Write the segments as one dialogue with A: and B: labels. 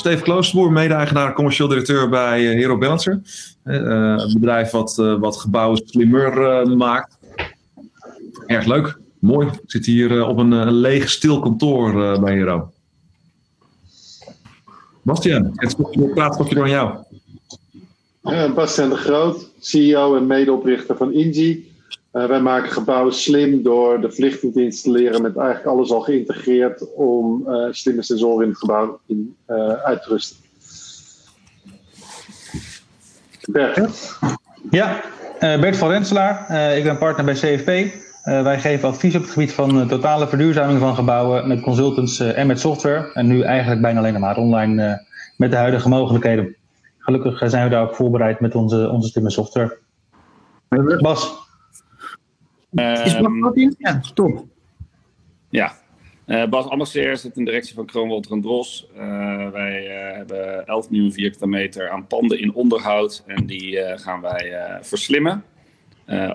A: Steve Kloosterboer, mede-eigenaar, commercieel directeur bij eh, Hero Balancer. Uh, een bedrijf wat, wat gebouwen slimmer maakt. Erg leuk, mooi. Ik zit hier op een, een, leeg, stil kantoor bij Hero. Bastiaan, het praatstokje aan jou.
B: Bastiaan de Groot, CEO en medeoprichter van Ingi. Uh, wij maken gebouwen slim door de verlichting te installeren met eigenlijk alles al geïntegreerd om uh, slimme sensoren in het gebouw in, uh, uit te rusten. Bert.
C: Ja, Bert van Renselaar. ik ben partner bij CFP. wij geven advies op het gebied van totale verduurzaming van gebouwen met consultants en met software. En nu eigenlijk bijna alleen maar online met de huidige mogelijkheden. Gelukkig zijn we daar ook voorbereid met onze, onze slimme software. Bas.
D: Is Bas wat in? Ja, top.
E: Ja, uh, Bas Ambassadeur zit in de directie van Kroonwolter en. Uh, wij uh, hebben 11 nieuwe vierkante meter aan panden in onderhoud en die gaan wij verslimmen.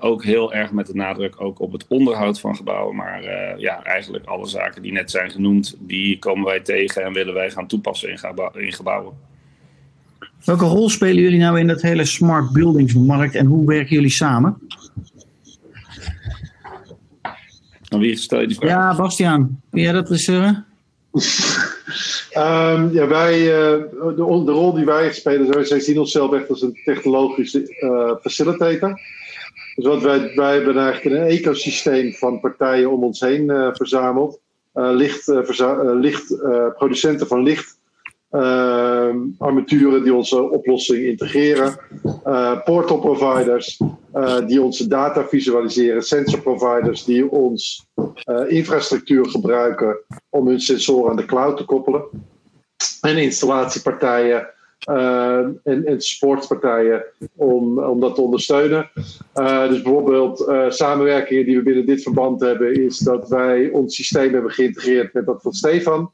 E: ook heel erg met de nadruk ook op het onderhoud van gebouwen. Maar ja, eigenlijk alle zaken die net zijn genoemd, die komen wij tegen en willen wij gaan toepassen in, in gebouwen.
D: Welke rol spelen jullie nou in dat hele smart buildingsmarkt en hoe werken jullie samen?
E: Aan wie stel je die vraag?
D: Ja, Bastiaan. Kun jij dat
B: um, ja, wij, uh, de, de, rol die wij spelen, zij zien onszelf echt als een technologische uh, facilitator. Dus wat wij, wij hebben eigenlijk een ecosysteem van partijen om ons heen uh, verzameld. licht, verza licht producenten van licht uh, armaturen die onze oplossing integreren, uh, portal providers uh, die onze data visualiseren, sensor providers die ons infrastructuur gebruiken om hun sensoren aan de cloud te koppelen, en installatiepartijen en, en supportpartijen om, om dat te ondersteunen. dus bijvoorbeeld samenwerkingen die we binnen dit verband hebben, is dat wij ons systeem hebben geïntegreerd met dat van Stefan.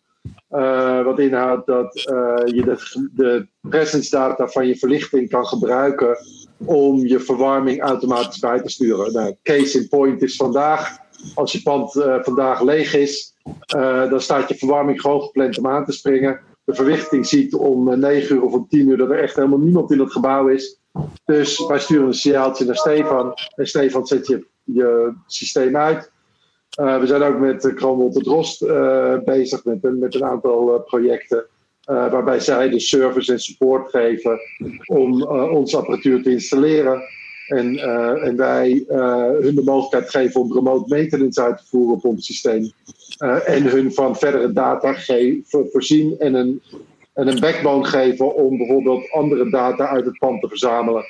B: Uh, wat inhoudt dat uh, je de, de presence data van je verlichting kan gebruiken om je verwarming automatisch bij te sturen. Nou, case in point is vandaag, als je pand uh, vandaag leeg is, dan staat je verwarming gewoon gepland om aan te springen. De verlichting ziet om 9 uur of om 10 uur dat er echt helemaal niemand in het gebouw is. Dus wij sturen een signaaltje naar Stefan en Stefan zet je, je systeem uit. Uh, we zijn ook met uh, de Drost uh, bezig met, met een aantal projecten. waarbij zij de service en support geven om onze apparatuur te installeren. En, en wij hun de mogelijkheid geven om remote maintenance uit te voeren op ons systeem. en hun van verdere data voorzien en een, en een backbone geven om bijvoorbeeld andere data uit het pand te verzamelen.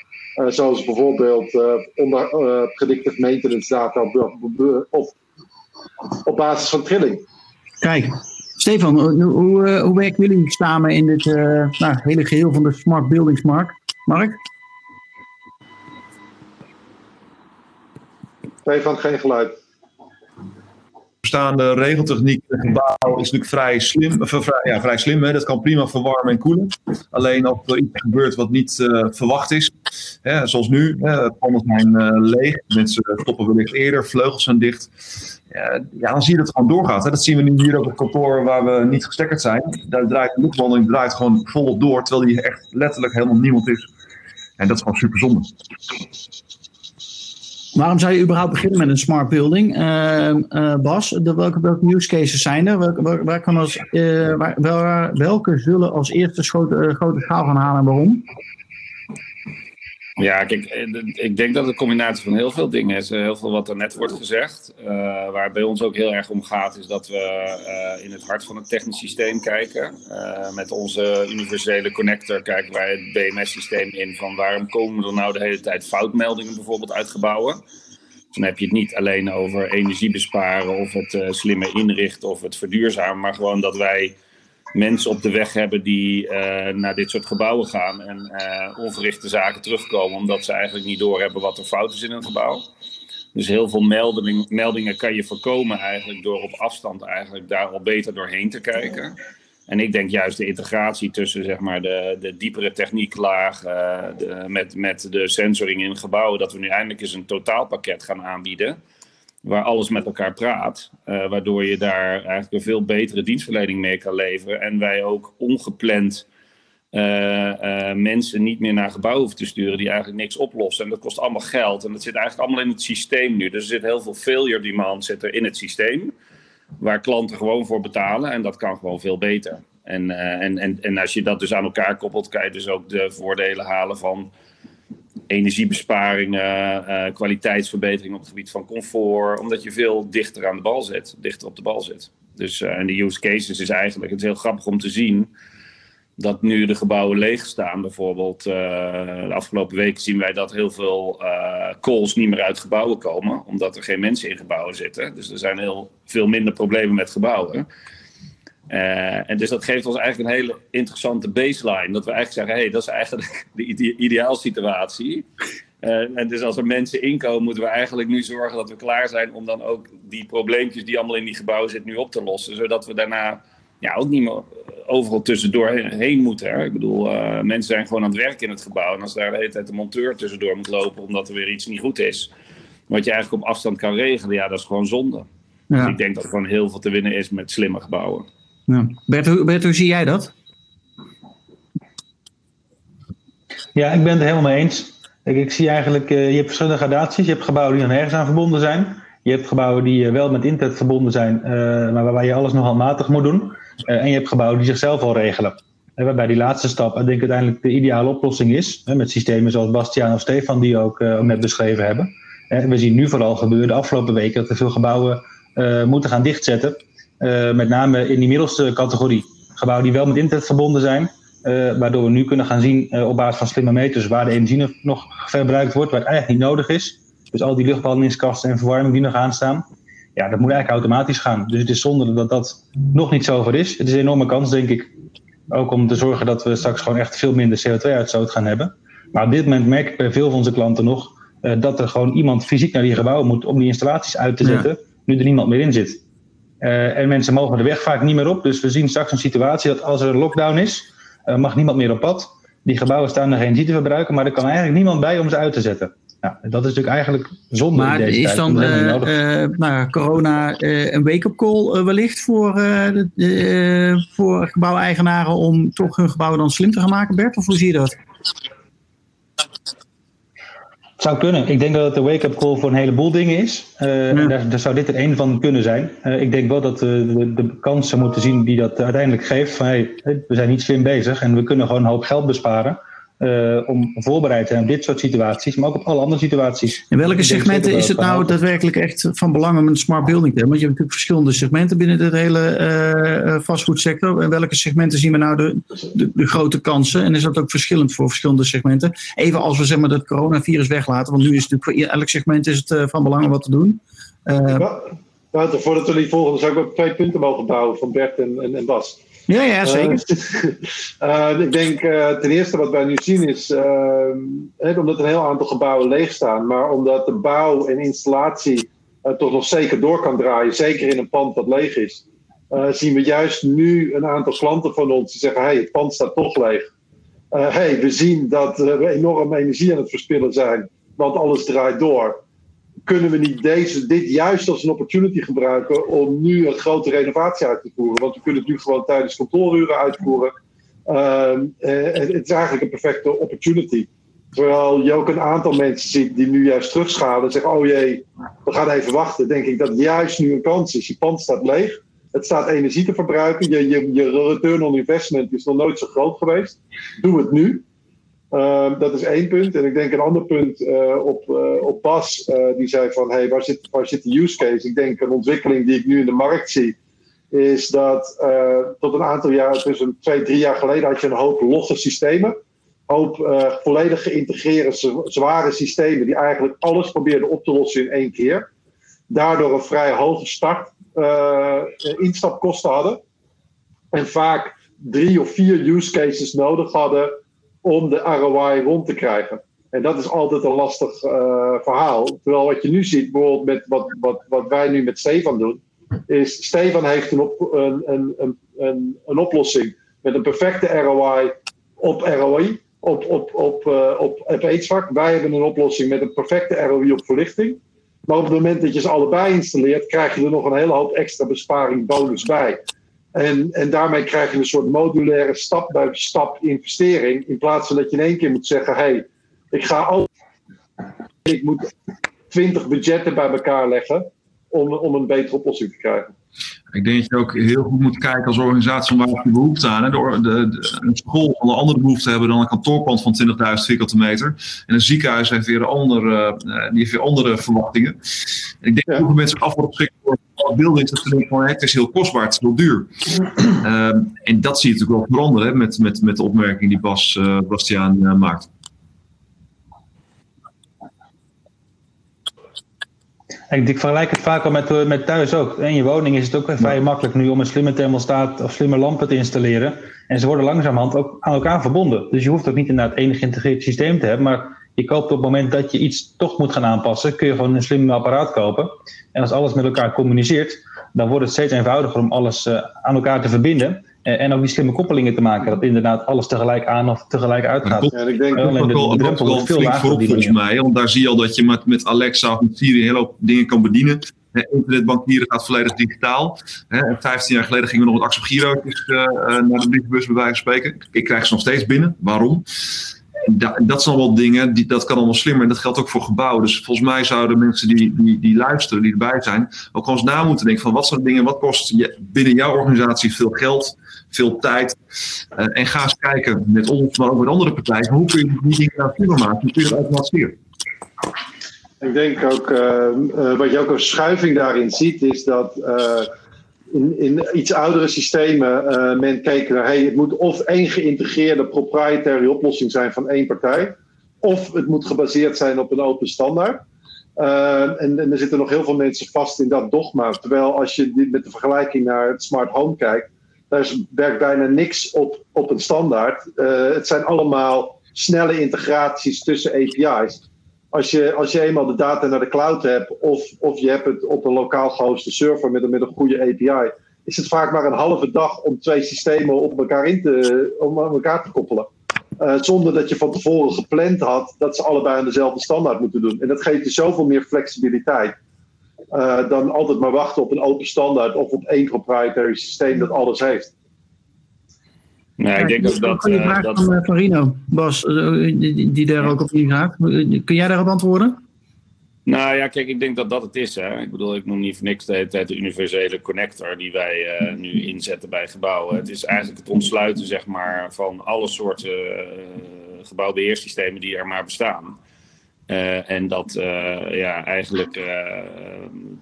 B: zoals bijvoorbeeld onder predictive maintenance data of op basis van trilling.
D: Kijk, Stefan, hoe, hoe, eh, hoe werken jullie samen in dit uh, nou, hele geheel van de smart buildingsmarkt? Mark?
B: Stefan, geen geluid
A: bestaande regeltechniek in gebouw is natuurlijk vrij slim. Vrij, ja, vrij slim hè? Dat kan prima verwarmen en koelen. Alleen als er iets gebeurt wat niet uh, verwacht is, hè, zoals nu, hè, panden zijn uh, leeg, mensen stoppen wellicht eerder, vleugels zijn dicht. Ja, dan zie je dat het gewoon doorgaat. Hè? Dat zien we nu hier op het kantoor waar we niet gestekkerd zijn. Daar draait de luchtwandeling draait gewoon volop door, terwijl hier echt letterlijk helemaal niemand is. En dat is gewoon super zonde.
D: Waarom zou je überhaupt beginnen met een smart building? Uh, uh, Bas, welke, welke use cases zijn er? Welke, waar, kan als, uh, welke zullen als eerste grote, grote schaal gaan halen en waarom?
E: Ja, kijk, ik denk dat het een combinatie van heel veel dingen is. Heel veel wat er net wordt gezegd. Uh, waar bij ons ook heel erg om gaat, is dat we in het hart van het technisch systeem kijken. Met onze universele connector kijken wij het BMS-systeem in van waarom komen er nou de hele tijd foutmeldingen bijvoorbeeld uit gebouwen. Dan heb je het niet alleen over energie besparen of het slimme inrichten of het verduurzamen, maar gewoon dat wij mensen op de weg hebben die naar dit soort gebouwen gaan en onverrichte zaken terugkomen, omdat ze eigenlijk niet doorhebben wat er fout is in een gebouw. Dus heel veel melding, meldingen kan je voorkomen eigenlijk door op afstand eigenlijk daar al beter doorheen te kijken. En ik denk juist de integratie tussen zeg maar, de, de diepere technieklaag uh, de, met, met de sensoring in gebouwen, dat we nu eindelijk eens een totaalpakket gaan aanbieden. Waar alles met elkaar praat. Uh, waardoor je daar eigenlijk een veel betere dienstverlening mee kan leveren. En wij ook ongepland uh, mensen niet meer naar gebouwen hoeven te sturen die eigenlijk niks oplossen. En dat kost allemaal geld. En dat zit eigenlijk allemaal in het systeem nu. Dus er zit heel veel failure demand zit er in het systeem waar klanten gewoon voor betalen. En dat kan gewoon veel beter. En, en, en, en als je dat dus aan elkaar koppelt, kan je dus ook de voordelen halen van energiebesparingen, uh, kwaliteitsverbetering op het gebied van comfort, omdat je veel dichter aan de bal zit, dichter op de bal zit. Dus uh, en de use cases is eigenlijk, het is heel grappig om te zien dat nu de gebouwen leeg staan. Bijvoorbeeld, uh, de afgelopen weken zien wij dat heel veel calls niet meer uit gebouwen komen, omdat er geen mensen in gebouwen zitten. Dus er zijn heel veel minder problemen met gebouwen. Uh, en dus dat geeft ons eigenlijk een hele interessante baseline. Dat we eigenlijk zeggen, hé, hey, dat is eigenlijk de ide ideaalsituatie. Uh, en dus als er mensen inkomen, moeten we eigenlijk nu zorgen dat we klaar zijn om dan ook die probleempjes die allemaal in die gebouwen zitten nu op te lossen. Zodat we daarna ja, ook niet meer overal tussendoor heen moeten. Hè? Ik bedoel, uh, mensen zijn gewoon aan het werken in het gebouw. En als daar de hele tijd de monteur tussendoor moet lopen omdat er weer iets niet goed is, wat je eigenlijk op afstand kan regelen, ja, dat is gewoon zonde. Ja. Dus ik denk dat er gewoon heel veel te winnen is met slimme gebouwen.
D: Ja. Bert, hoe, zie jij dat?
C: Ja, ik ben het helemaal mee eens. Ik, ik zie eigenlijk, uh, je hebt verschillende gradaties. Je hebt gebouwen die nog nergens aan verbonden zijn. Je hebt gebouwen die uh, wel met internet verbonden zijn, uh, maar waarbij je alles nogal matig moet doen. en je hebt gebouwen die zichzelf al regelen. En waarbij die laatste stap, denk ik, uiteindelijk de ideale oplossing is. met systemen zoals Bastiaan of Stefan, die ook, net beschreven hebben. En we zien nu vooral gebeuren de afgelopen weken dat er veel gebouwen moeten gaan dichtzetten. Uh, met name in die middelste categorie. Gebouwen die wel met internet verbonden zijn. Uh, waardoor we nu kunnen gaan zien uh, op basis van slimme meters waar de energie nog verbruikt wordt, waar het eigenlijk niet nodig is. Dus al die luchtbehandelingskasten en verwarming die nog aanstaan. Ja, dat moet eigenlijk automatisch gaan. Dus het is zonde dat dat nog niet zover is. Het is een enorme kans, denk ik. Ook om te zorgen dat we straks gewoon echt veel minder CO2-uitstoot gaan hebben. Maar op dit moment merk ik bij veel van onze klanten nog dat er gewoon iemand fysiek naar die gebouwen moet om die installaties uit te zetten, ja. nu er niemand meer in zit. Uh, en mensen mogen de weg vaak niet meer op. Dus we zien straks een situatie dat als er een lockdown is, uh, mag niemand meer op pad. Die gebouwen staan nog energie te verbruiken, maar er kan eigenlijk niemand bij om ze uit te zetten. Nou, dat is natuurlijk eigenlijk zonde
D: maar
C: in deze
D: is
C: tijd.
D: dan uh, nou, corona een wake-up call wellicht voor, de, voor gebouweigenaren om toch hun gebouw dan slim te gaan maken, Bert? Of hoe zie je dat?
C: Zou kunnen. Ik denk dat het een wake-up call voor een heleboel dingen is. Uh, ja. daar, daar, zou dit er één van kunnen zijn. Uh, ik denk wel dat we de, de kansen moeten zien die dat uiteindelijk geeft. Van hey, we zijn niet slim bezig en we kunnen gewoon een hoop geld besparen. Uh, om voorbereid te zijn op dit soort situaties, maar ook op alle andere situaties.
D: In welke segmenten is het nou daadwerkelijk echt van belang om een smart building te hebben? Want je hebt natuurlijk verschillende segmenten binnen de hele uh, vastgoedsector. In welke segmenten zien we nou de, de, de, grote kansen? En is dat ook verschillend voor verschillende segmenten? Even als we zeg maar het coronavirus weglaten, want nu is het natuurlijk voor elk segment is het van belang om wat te doen.
B: Wouter, voordat we die volgen, zou ik ook twee punten mogen bouwen van Bert en, en, en Bas.
D: Ja, ja, zeker.
B: Uh, uh, ik denk uh, ten eerste wat wij nu zien is, he, omdat een heel aantal gebouwen leeg staan, maar omdat de bouw en installatie toch nog zeker door kan draaien, zeker in een pand dat leeg is, zien we juist nu een aantal klanten van ons die zeggen, hey, het pand staat toch leeg. hey, we zien dat we enorm energie aan het verspillen zijn, want alles draait door kunnen we niet deze, dit juist als een opportunity gebruiken om nu een grote renovatie uit te voeren? Want we kunnen het nu gewoon tijdens kantooruren uitvoeren. Uh, het is eigenlijk een perfecte opportunity. Terwijl je ook een aantal mensen ziet die nu juist terugschalen en zeggen: Oh jee, we gaan even wachten. Denk ik dat juist nu een kans is. Je pand staat leeg. Het staat energie te verbruiken. Je, je, je return on investment is nog nooit zo groot geweest. Doe het nu. Uh, dat is één punt. En ik denk een ander punt uh, op, uh, op Bas, die zei van hey, waar, zit, waar zit de use case? Ik denk een ontwikkeling die ik nu in de markt zie, is dat tot een aantal jaar, een twee, drie jaar geleden, had je een hoop losse systemen. Een hoop volledig geïntegreerde zware systemen die eigenlijk alles probeerden op te lossen in één keer. Daardoor een vrij hoge start instapkosten hadden. En vaak drie of vier use cases nodig hadden om de ROI rond te krijgen. En dat is altijd een lastig uh, verhaal. Terwijl wat je nu ziet, bijvoorbeeld met wat, wat, wat wij nu met Stefan doen, is Stefan heeft een, op, een, een, een, een, oplossing met een perfecte ROI op ROI, op, op, op, uh, op, op aidsvak. Wij hebben een oplossing met een perfecte ROI op verlichting. Maar op het moment dat je ze allebei installeert, krijg je er nog een hele hoop extra besparing bonus bij. En, en daarmee krijg je een soort modulaire stap bij stap investering. In plaats van dat je in één keer moet zeggen: hé, hey, ik ga al. Ik moet twintig budgetten bij elkaar leggen om, om een betere oplossing te krijgen.
A: Ik denk dat je ook heel goed moet kijken als organisatie waar je behoefte aan. De, de, de, een school zal een andere behoefte hebben dan een kantoorpand van 20.000 vierkante meter. En een ziekenhuis heeft weer andere, uh, die heeft weer andere verwachtingen. En ik denk dat heel veel mensen af worden geschikt Dat ze van het is heel kostbaar, het is heel duur. Uh, en dat zie je natuurlijk wel veranderen met, met, met de opmerking die Bas, uh, Bastiaan uh, maakt.
C: Ik, vergelijk het vaak al met, eh, met thuis ook. In je woning is het ook vrij makkelijk nu om een slimme thermostaat of slimme lampen te installeren. En ze worden langzamerhand ook aan elkaar verbonden. Dus je hoeft ook niet inderdaad één geïntegreerd systeem te hebben. Maar je koopt op het moment dat je iets toch moet gaan aanpassen, kun je gewoon een slim apparaat kopen. En als alles met elkaar communiceert, dan wordt het steeds eenvoudiger om alles uh, aan elkaar te verbinden. Eh, en ook die slimme koppelingen te maken. Dat inderdaad alles tegelijk aan of tegelijk uitgaat.
A: Ja, ik denk dat drempel wel veel flink voorop volgens mij. Want daar zie je al dat je met, met Alexa of met Siri een hele hoop dingen kan bedienen. Internetbankieren gaat volledig digitaal. He, 15 jaar geleden gingen we nog met Axel Giro's uh, naar de brievenbus bij wijze van spreken. Ik krijg ze nog steeds binnen. Waarom? Da dat zijn allemaal dingen, die, dat kan allemaal slimmer. En dat geldt ook voor gebouwen. Dus volgens mij zouden mensen die, die, die luisteren, die erbij zijn, ook eens na moeten denken van wat zijn dingen, wat kost je, binnen jouw organisatie veel geld, veel tijd. Uh, en ga eens kijken met ons, maar ook met andere partijen, hoe kun je die dingen nou slimmer maken? Hoe kun je dat automatiseren?
B: Ik denk ook, uh, uh, wat je ook een schuiving daarin ziet, is dat in, in iets oudere systemen uh, men kijkt naar, hey, het moet of één geïntegreerde proprietary oplossing zijn van één partij, of het moet gebaseerd zijn op een open standaard. Uh, en, er zitten nog heel veel mensen vast in dat dogma. Terwijl als je met de vergelijking naar het smart home kijkt, daar werkt bijna niks op, op een standaard. Uh, het zijn allemaal snelle integraties tussen API's als je, als je eenmaal de data naar de cloud hebt, of, of je hebt het op een lokaal gehoste server met, met een goede API, is het vaak maar een halve dag om twee systemen op elkaar, in te, om elkaar te koppelen. Uh, zonder dat je van tevoren gepland had dat ze allebei aan dezelfde standaard moeten doen. En dat geeft je zoveel meer flexibiliteit. Uh, dan altijd maar wachten op een open standaard of op één proprietary systeem dat alles heeft.
E: Nee, ik denk dat dat...
D: Een vraag
E: dat...
D: van, van Rino, Bas, die, die daar ook op ingaat. Kun jij daarop antwoorden?
E: Nou ja, kijk, ik denk dat dat het is. Hè. Ik bedoel, ik noem niet voor niks de hele tijd de universele connector die wij uh, nu inzetten bij gebouwen. Het is eigenlijk het ontsluiten, zeg maar, van alle soorten uh, gebouwbeheersystemen die er maar bestaan. Uh, en dat uh, ja, eigenlijk uh,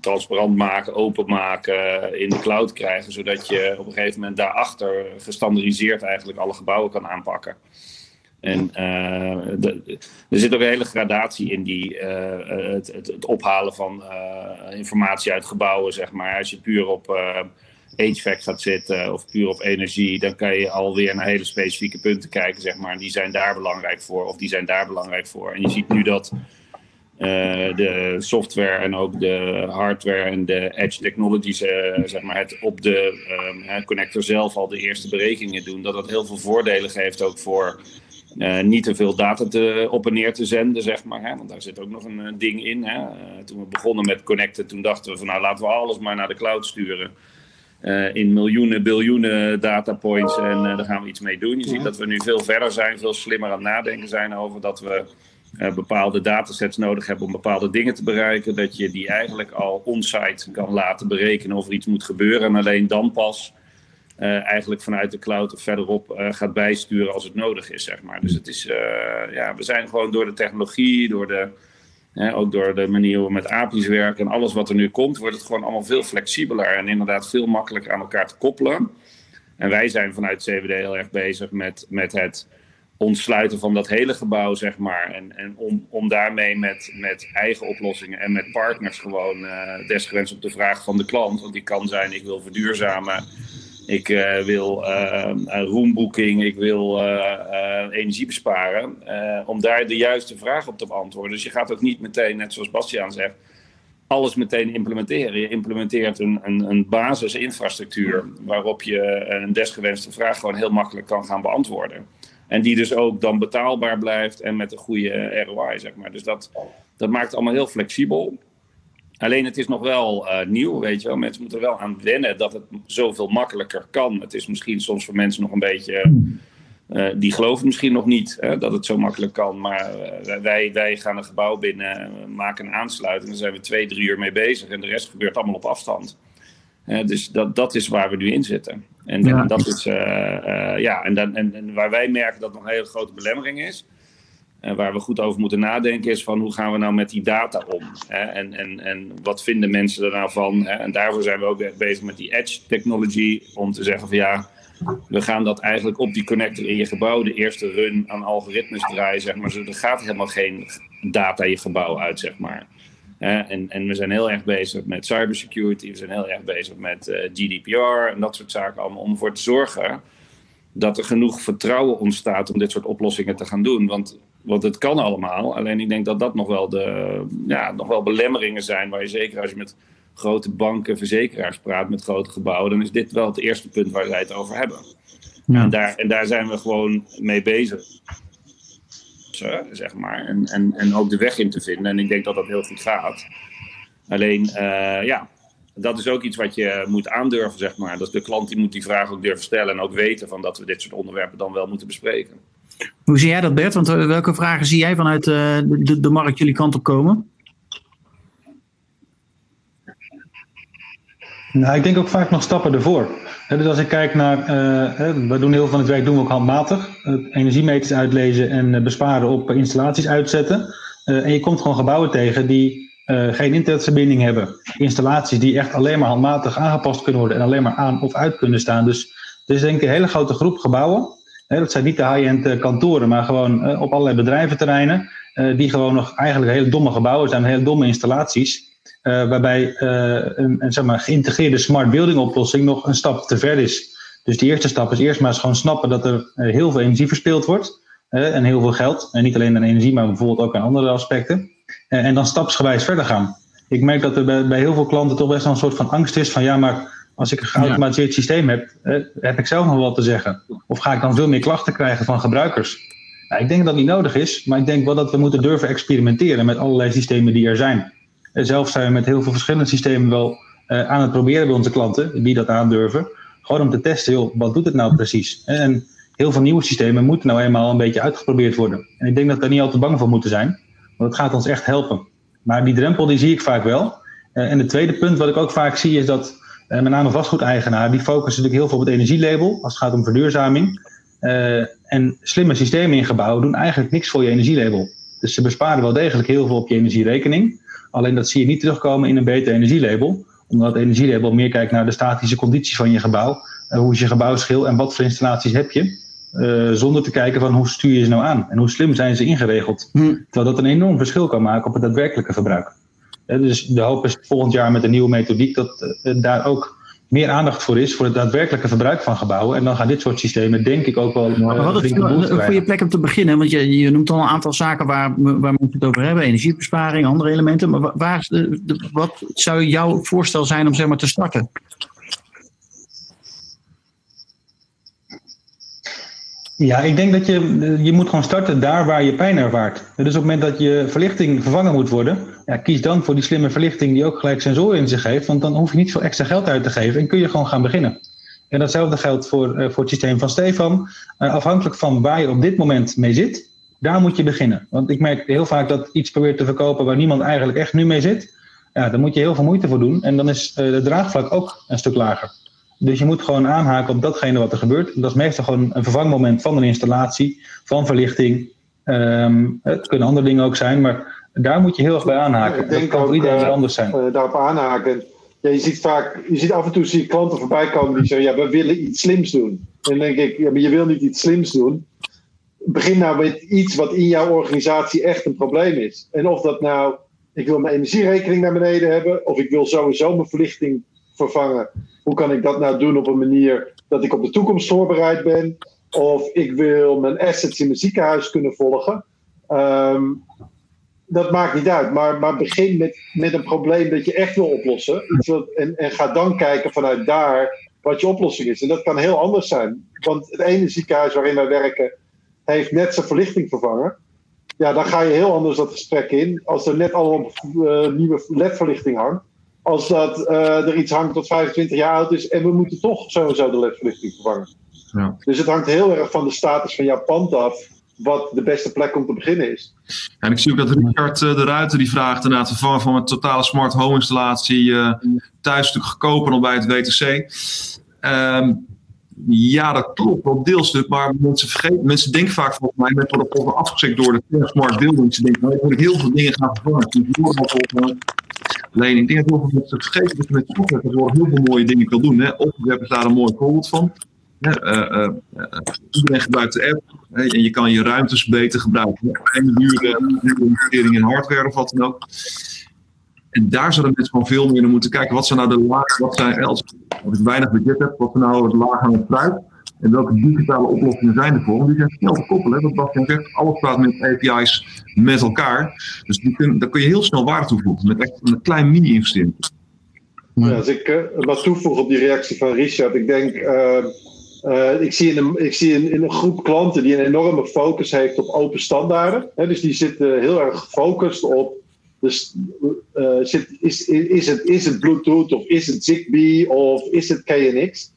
E: transparant maken, openmaken, in de cloud krijgen, zodat je op een gegeven moment daarachter gestandardiseerd eigenlijk alle gebouwen kan aanpakken. En er zit ook een hele gradatie in die, het, het, het, ophalen van informatie uit gebouwen, zeg maar. Als je puur op HVAC gaat zitten of puur op energie, dan kan je alweer naar hele specifieke punten kijken, zeg maar. Die zijn daar belangrijk voor of die zijn daar belangrijk voor. En je ziet nu dat uh, de software en ook de hardware en de edge technologies, uh, zeg maar, het op de um, connector zelf al de eerste berekeningen doen. Dat dat heel veel voordelen geeft ook voor uh, niet te veel data te, op en neer te zenden, zeg maar. Hè? Want daar zit ook nog een ding in. Hè? toen we begonnen met connecten, toen dachten we van nou laten we alles maar naar de cloud sturen. Uh, in miljoenen, biljoenen datapoints en uh, daar gaan we iets mee doen. Je ziet dat we nu veel verder zijn, veel slimmer aan het nadenken zijn over dat we uh, bepaalde datasets nodig hebben om bepaalde dingen te bereiken. Dat je die eigenlijk al onsite kan laten berekenen of er iets moet gebeuren en alleen dan pas eigenlijk vanuit de cloud of verderop gaat bijsturen als het nodig is, zeg maar. Dus het is, ja, we zijn gewoon door de technologie, door de ook door de manier hoe we met API's werken en alles wat er nu komt, wordt het gewoon allemaal veel flexibeler en inderdaad veel makkelijker aan elkaar te koppelen. En wij zijn vanuit CWD heel erg bezig met, met het ontsluiten van dat hele gebouw, zeg maar. En, en om, om daarmee met, met eigen oplossingen en met partners gewoon uh, desgewenst op de vraag van de klant. Want die kan zijn, ik wil verduurzamen ik wil roomboeking, ik wil energie besparen. om daar de juiste vraag op te beantwoorden. Dus je gaat ook niet meteen, net zoals Bastiaan zegt, alles meteen implementeren. Je implementeert een, een, basisinfrastructuur waarop je een desgewenste vraag gewoon heel makkelijk kan gaan beantwoorden. En die dus ook dan betaalbaar blijft en met een goede ROI, zeg maar. Dus dat, dat maakt het allemaal heel flexibel. Alleen het is nog wel uh, nieuw, weet je wel. Mensen moeten er wel aan wennen dat het zoveel makkelijker kan. Het is misschien soms voor mensen nog een beetje... Uh, die geloven misschien nog niet hè, dat het zo makkelijk kan. Maar uh, wij, wij gaan een gebouw binnen, maken een aansluiting. Daar zijn we twee, drie uur mee bezig. En de rest gebeurt allemaal op afstand. dus dat, dat is waar we nu in zitten. En, ja. dat is, ja, en, dan, en, en, waar wij merken dat nog een hele grote belemmering is en waar we goed over moeten nadenken is van hoe gaan we nou met die data om? Hè? En, en, en wat vinden mensen er nou van? Hè? En daarvoor zijn we ook bezig met die edge technology. Om te zeggen van ja, we gaan dat eigenlijk op die connector in je gebouw, de eerste run aan algoritmes draaien. Zeg maar. er gaat helemaal geen data je gebouw uit, zeg maar. En, en we zijn heel erg bezig met cybersecurity, we zijn heel erg bezig met eh, GDPR en dat soort zaken allemaal om ervoor te zorgen dat er genoeg vertrouwen ontstaat om dit soort oplossingen te gaan doen. Want want het kan allemaal. Alleen ik denk dat dat nog wel, de, ja, nog wel belemmeringen zijn. Waar je zeker als je met grote banken, verzekeraars praat, met grote gebouwen. dan is dit wel het eerste punt waar zij het over hebben. Ja. En, daar, en daar zijn we gewoon mee bezig. Zeg maar. En, en, en ook de weg in te vinden. En ik denk dat dat heel goed gaat. Alleen, uh, ja, dat is ook iets wat je moet aandurven, zeg maar. Dat de klant die moet die vraag ook durven stellen en ook weten van dat we dit soort onderwerpen dan wel moeten bespreken.
D: Hoe zie jij dat, Bert? Want eh, welke vragen zie jij vanuit eh, de, de markt jullie kant op komen?
C: Nou, ik denk ook vaak nog stappen ervoor. dus als ik kijk naar, uh, we doen heel veel van het werk doen we ook handmatig. energiemeters uitlezen en besparen op installaties uitzetten. en je komt gewoon gebouwen tegen die geen internetverbinding hebben. Installaties die echt alleen maar handmatig aangepast kunnen worden en alleen maar aan of uit kunnen staan. Dus er is denk ik een hele grote groep gebouwen dat zijn niet de high-end eh, kantoren, maar gewoon eh, op allerlei bedrijventerreinen. Eh, die gewoon nog eigenlijk hele domme gebouwen zijn, hele domme installaties. waarbij een, een zeg maar, geïntegreerde smart building oplossing nog een stap te ver is. Dus de eerste stap is eerst maar eens gewoon snappen dat er heel veel energie verspild wordt. en heel veel geld. En niet alleen aan energie, maar bijvoorbeeld ook aan andere aspecten. En dan stapsgewijs verder gaan. Ik merk dat er bij, bij heel veel klanten toch best wel een soort van angst is van ja, maar als ik een geautomatiseerd systeem heb, heb ik zelf nog wat te zeggen. Of ga ik dan veel meer klachten krijgen van gebruikers? Nou, ik denk dat dat niet nodig is, maar ik denk wel dat we moeten durven experimenteren met allerlei systemen die er zijn. Zelf zijn we met heel veel verschillende systemen wel uh, aan het proberen bij onze klanten, die dat aandurven. Gewoon om te testen, joh, wat doet het nou precies? En heel veel nieuwe systemen moeten nou eenmaal een beetje uitgeprobeerd worden. En ik denk dat we daar niet al te bang voor moeten zijn, want het gaat ons echt helpen. Maar die drempel die zie ik vaak wel. Uh, en het tweede punt wat ik ook vaak zie is dat uh, met name vastgoedeigenaar, die focussen natuurlijk heel veel op het energielabel als het gaat om verduurzaming. Uh, en slimme systemen in gebouwen doen eigenlijk niks voor je energielabel. Dus ze besparen wel degelijk heel veel op je energierekening. Alleen dat zie je niet terugkomen in een beter energielabel. Omdat het energielabel meer kijkt naar de statische condities van je gebouw. Hoe is je gebouwschil en wat voor installaties heb je. Uh, zonder te kijken van hoe stuur je ze nou aan en hoe slim zijn ze ingeregeld. Hm. Terwijl dat een enorm verschil kan maken op het daadwerkelijke verbruik. Dus de hoop is volgend jaar met een nieuwe methodiek dat eh, daar ook meer aandacht voor is voor het daadwerkelijke verbruik van gebouwen. En dan gaan dit soort systemen denk ik ook wel.
D: Maar wat is een goede plek om te beginnen? Want je, je noemt al een aantal zaken waar, waar we het over hebben: energiebesparing, andere elementen. Maar waar, wat zou jouw voorstel zijn om zeg maar te starten?
C: Ja, ik denk dat je, je moet gewoon starten daar waar je pijn ervaart. Dus op het moment dat je verlichting vervangen moet worden, ja, kies dan voor die slimme verlichting die ook gelijk sensoren in zich heeft. Want dan hoef je niet veel extra geld uit te geven en kun je gewoon gaan beginnen. En datzelfde geldt voor, uh, voor het systeem van Stefan. Uh, afhankelijk van waar je op dit moment mee zit, daar moet je beginnen. Want ik merk heel vaak dat iets probeert te verkopen waar niemand eigenlijk echt nu mee zit. Ja, daar moet je heel veel moeite voor doen. En dan is uh, de draagvlak ook een stuk lager. Dus je moet gewoon aanhaken op datgene wat er gebeurt. Dat is meestal gewoon een vervangmoment van een installatie, van verlichting. Um, het kunnen andere dingen ook zijn, maar daar moet je heel erg bij aanhaken. dat kan voor iedereen uh, anders zijn.
B: Uh, daarop aanhaken. Ja, je ziet vaak, je ziet af en toe zie klanten voorbij komen die zeggen, ja, we willen iets slims doen. En dan denk ik, ja, maar je wil niet iets slims doen. Begin nou met iets wat in jouw organisatie echt een probleem is. En of dat nou, ik wil mijn energierekening naar beneden hebben, of ik wil sowieso mijn verlichting vervangen hoe kan ik dat nou doen op een manier dat ik op de toekomst voorbereid ben? Of ik wil mijn assets in mijn ziekenhuis kunnen volgen. Ehm, dat maakt niet uit. Maar, maar begin met, met een probleem dat je echt wil oplossen. En, en ga dan kijken vanuit daar wat je oplossing is. En dat kan heel anders zijn. Want het ene ziekenhuis waarin wij werken heeft net zijn verlichting vervangen. Ja, dan ga je heel anders dat gesprek in. Als er net al uh, nieuwe ledverlichting hangt. Als dat uh, er iets hangt dat 25 jaar oud is en we moeten toch sowieso de ledverlichting vervangen. Ja. Dus het hangt heel erg van de status van jouw pand af wat de beste plek om te beginnen is.
A: En ik zie ook dat Richard eh, de Ruiter die vraagt het vervangen van een totale smart home installatie uh, thuis stuk goedkoper dan bij het WTC. Um, ja, dat klopt, wel deelstuk, maar mensen vergeten, mensen denken vaak volgens mij, met worden afgezet door de smart building. Ze denken, nou, ik moet heel veel dingen gaan vervangen. Alleen ik denk dat heel veel mensen vergeten dat je met software tegenwoordig heel veel mooie dingen kan doen. Hè. Opweb is daar een mooi voorbeeld van. Ja, uh, uh, iedereen gebruikt de app en je kan je ruimtes beter gebruiken. En huren, investeringen in hardware of wat dan ook. En daar zouden mensen gewoon veel meer naar moeten kijken. Wat zijn nou de laag, wat zijn, als, ik weinig budget heb, wat zijn nou het laag aan het? En welke digitale oplossingen zijn er voor? Want die zijn snel te koppelen. Wat Bastian zegt, alles praat met API's met elkaar. Dus die kun, daar kun je heel snel waarde toevoegen. Met echt een klein mini-investering.
B: Ja, als ik uh, wat toevoeg op die reactie van Richard. Ik denk, uh, uh, ik zie, in een, ik zie in, in, een groep klanten die een enorme focus heeft op open standaarden. Hè, dus die zitten heel erg gefocust op. Dus uh, zit, is, is, het, is het Bluetooth of is het Zigbee of is het KNX?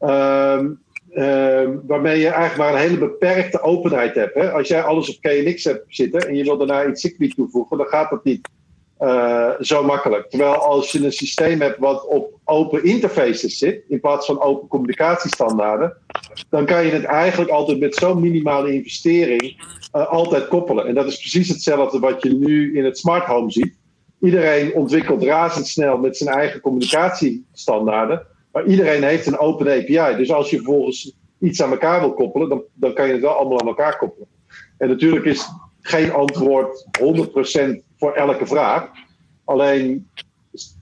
B: Um, uh, waarmee je eigenlijk maar een hele beperkte openheid hebt. Hè? Als jij alles op KNX hebt zitten en je wil daarna iets Zigbee toevoegen, dan gaat dat niet uh, zo makkelijk. Terwijl als je een systeem hebt wat op open interfaces zit, in plaats van open communicatiestandaarden, dan kan je het eigenlijk altijd met zo'n minimale investering uh, altijd koppelen. En dat is precies hetzelfde wat je nu in het smart home ziet. Iedereen ontwikkelt razendsnel met zijn eigen communicatiestandaarden, maar iedereen heeft een open API. Dus als je vervolgens iets aan elkaar wil koppelen, dan, dan kan je het wel allemaal aan elkaar koppelen. En natuurlijk is geen antwoord 100% voor elke vraag. Alleen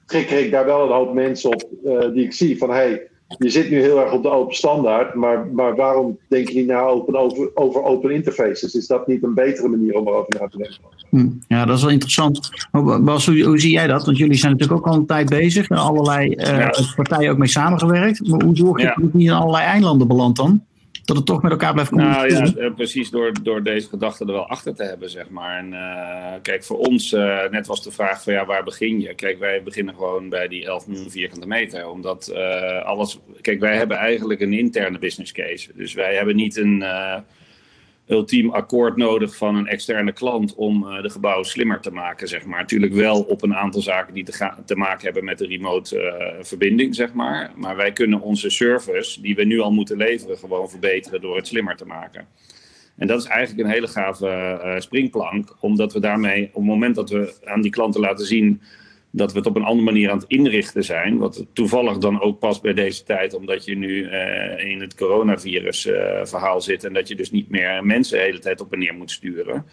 B: trigger ik daar wel een hoop mensen op uh, die ik zie van hey, je zit nu heel erg op de open standaard, maar, maar waarom denk je niet nou open, over, over open interfaces? Is dat niet een betere manier om erover na te denken?
D: Hm, ja, dat is wel interessant. Bas, hoe, hoe, zie jij dat? Want jullie zijn natuurlijk ook al een tijd bezig en allerlei uh, ja. partijen ook mee samengewerkt. Maar hoe zorg je ja. dat het niet in allerlei eilanden belandt dan? Dat het toch met elkaar blijft
E: communiceren? Nou ja, precies door, door deze gedachte er wel achter te hebben, zeg maar. En uh, kijk, voor ons, uh, net was de vraag van ja, waar begin je? Kijk, wij beginnen gewoon bij die 11 miljoen vierkante meter. Omdat uh, alles... Kijk, wij hebben eigenlijk een interne business case. Dus wij hebben niet een ultiem akkoord nodig van een externe klant om uh, de gebouwen slimmer te maken, zeg maar. Natuurlijk wel op een aantal zaken die te, te maken hebben met de remote uh, verbinding, zeg maar. Maar wij kunnen onze service, die we nu al moeten leveren, gewoon verbeteren door het slimmer te maken. En dat is eigenlijk een hele gave uh, springplank, omdat we daarmee, op het moment dat we aan die klanten laten zien dat we het op een andere manier aan het inrichten zijn. Wat toevallig dan ook past bij deze tijd, omdat je nu uh, in het coronavirus uh, verhaal zit en dat je dus niet meer mensen de hele tijd op en neer moet sturen.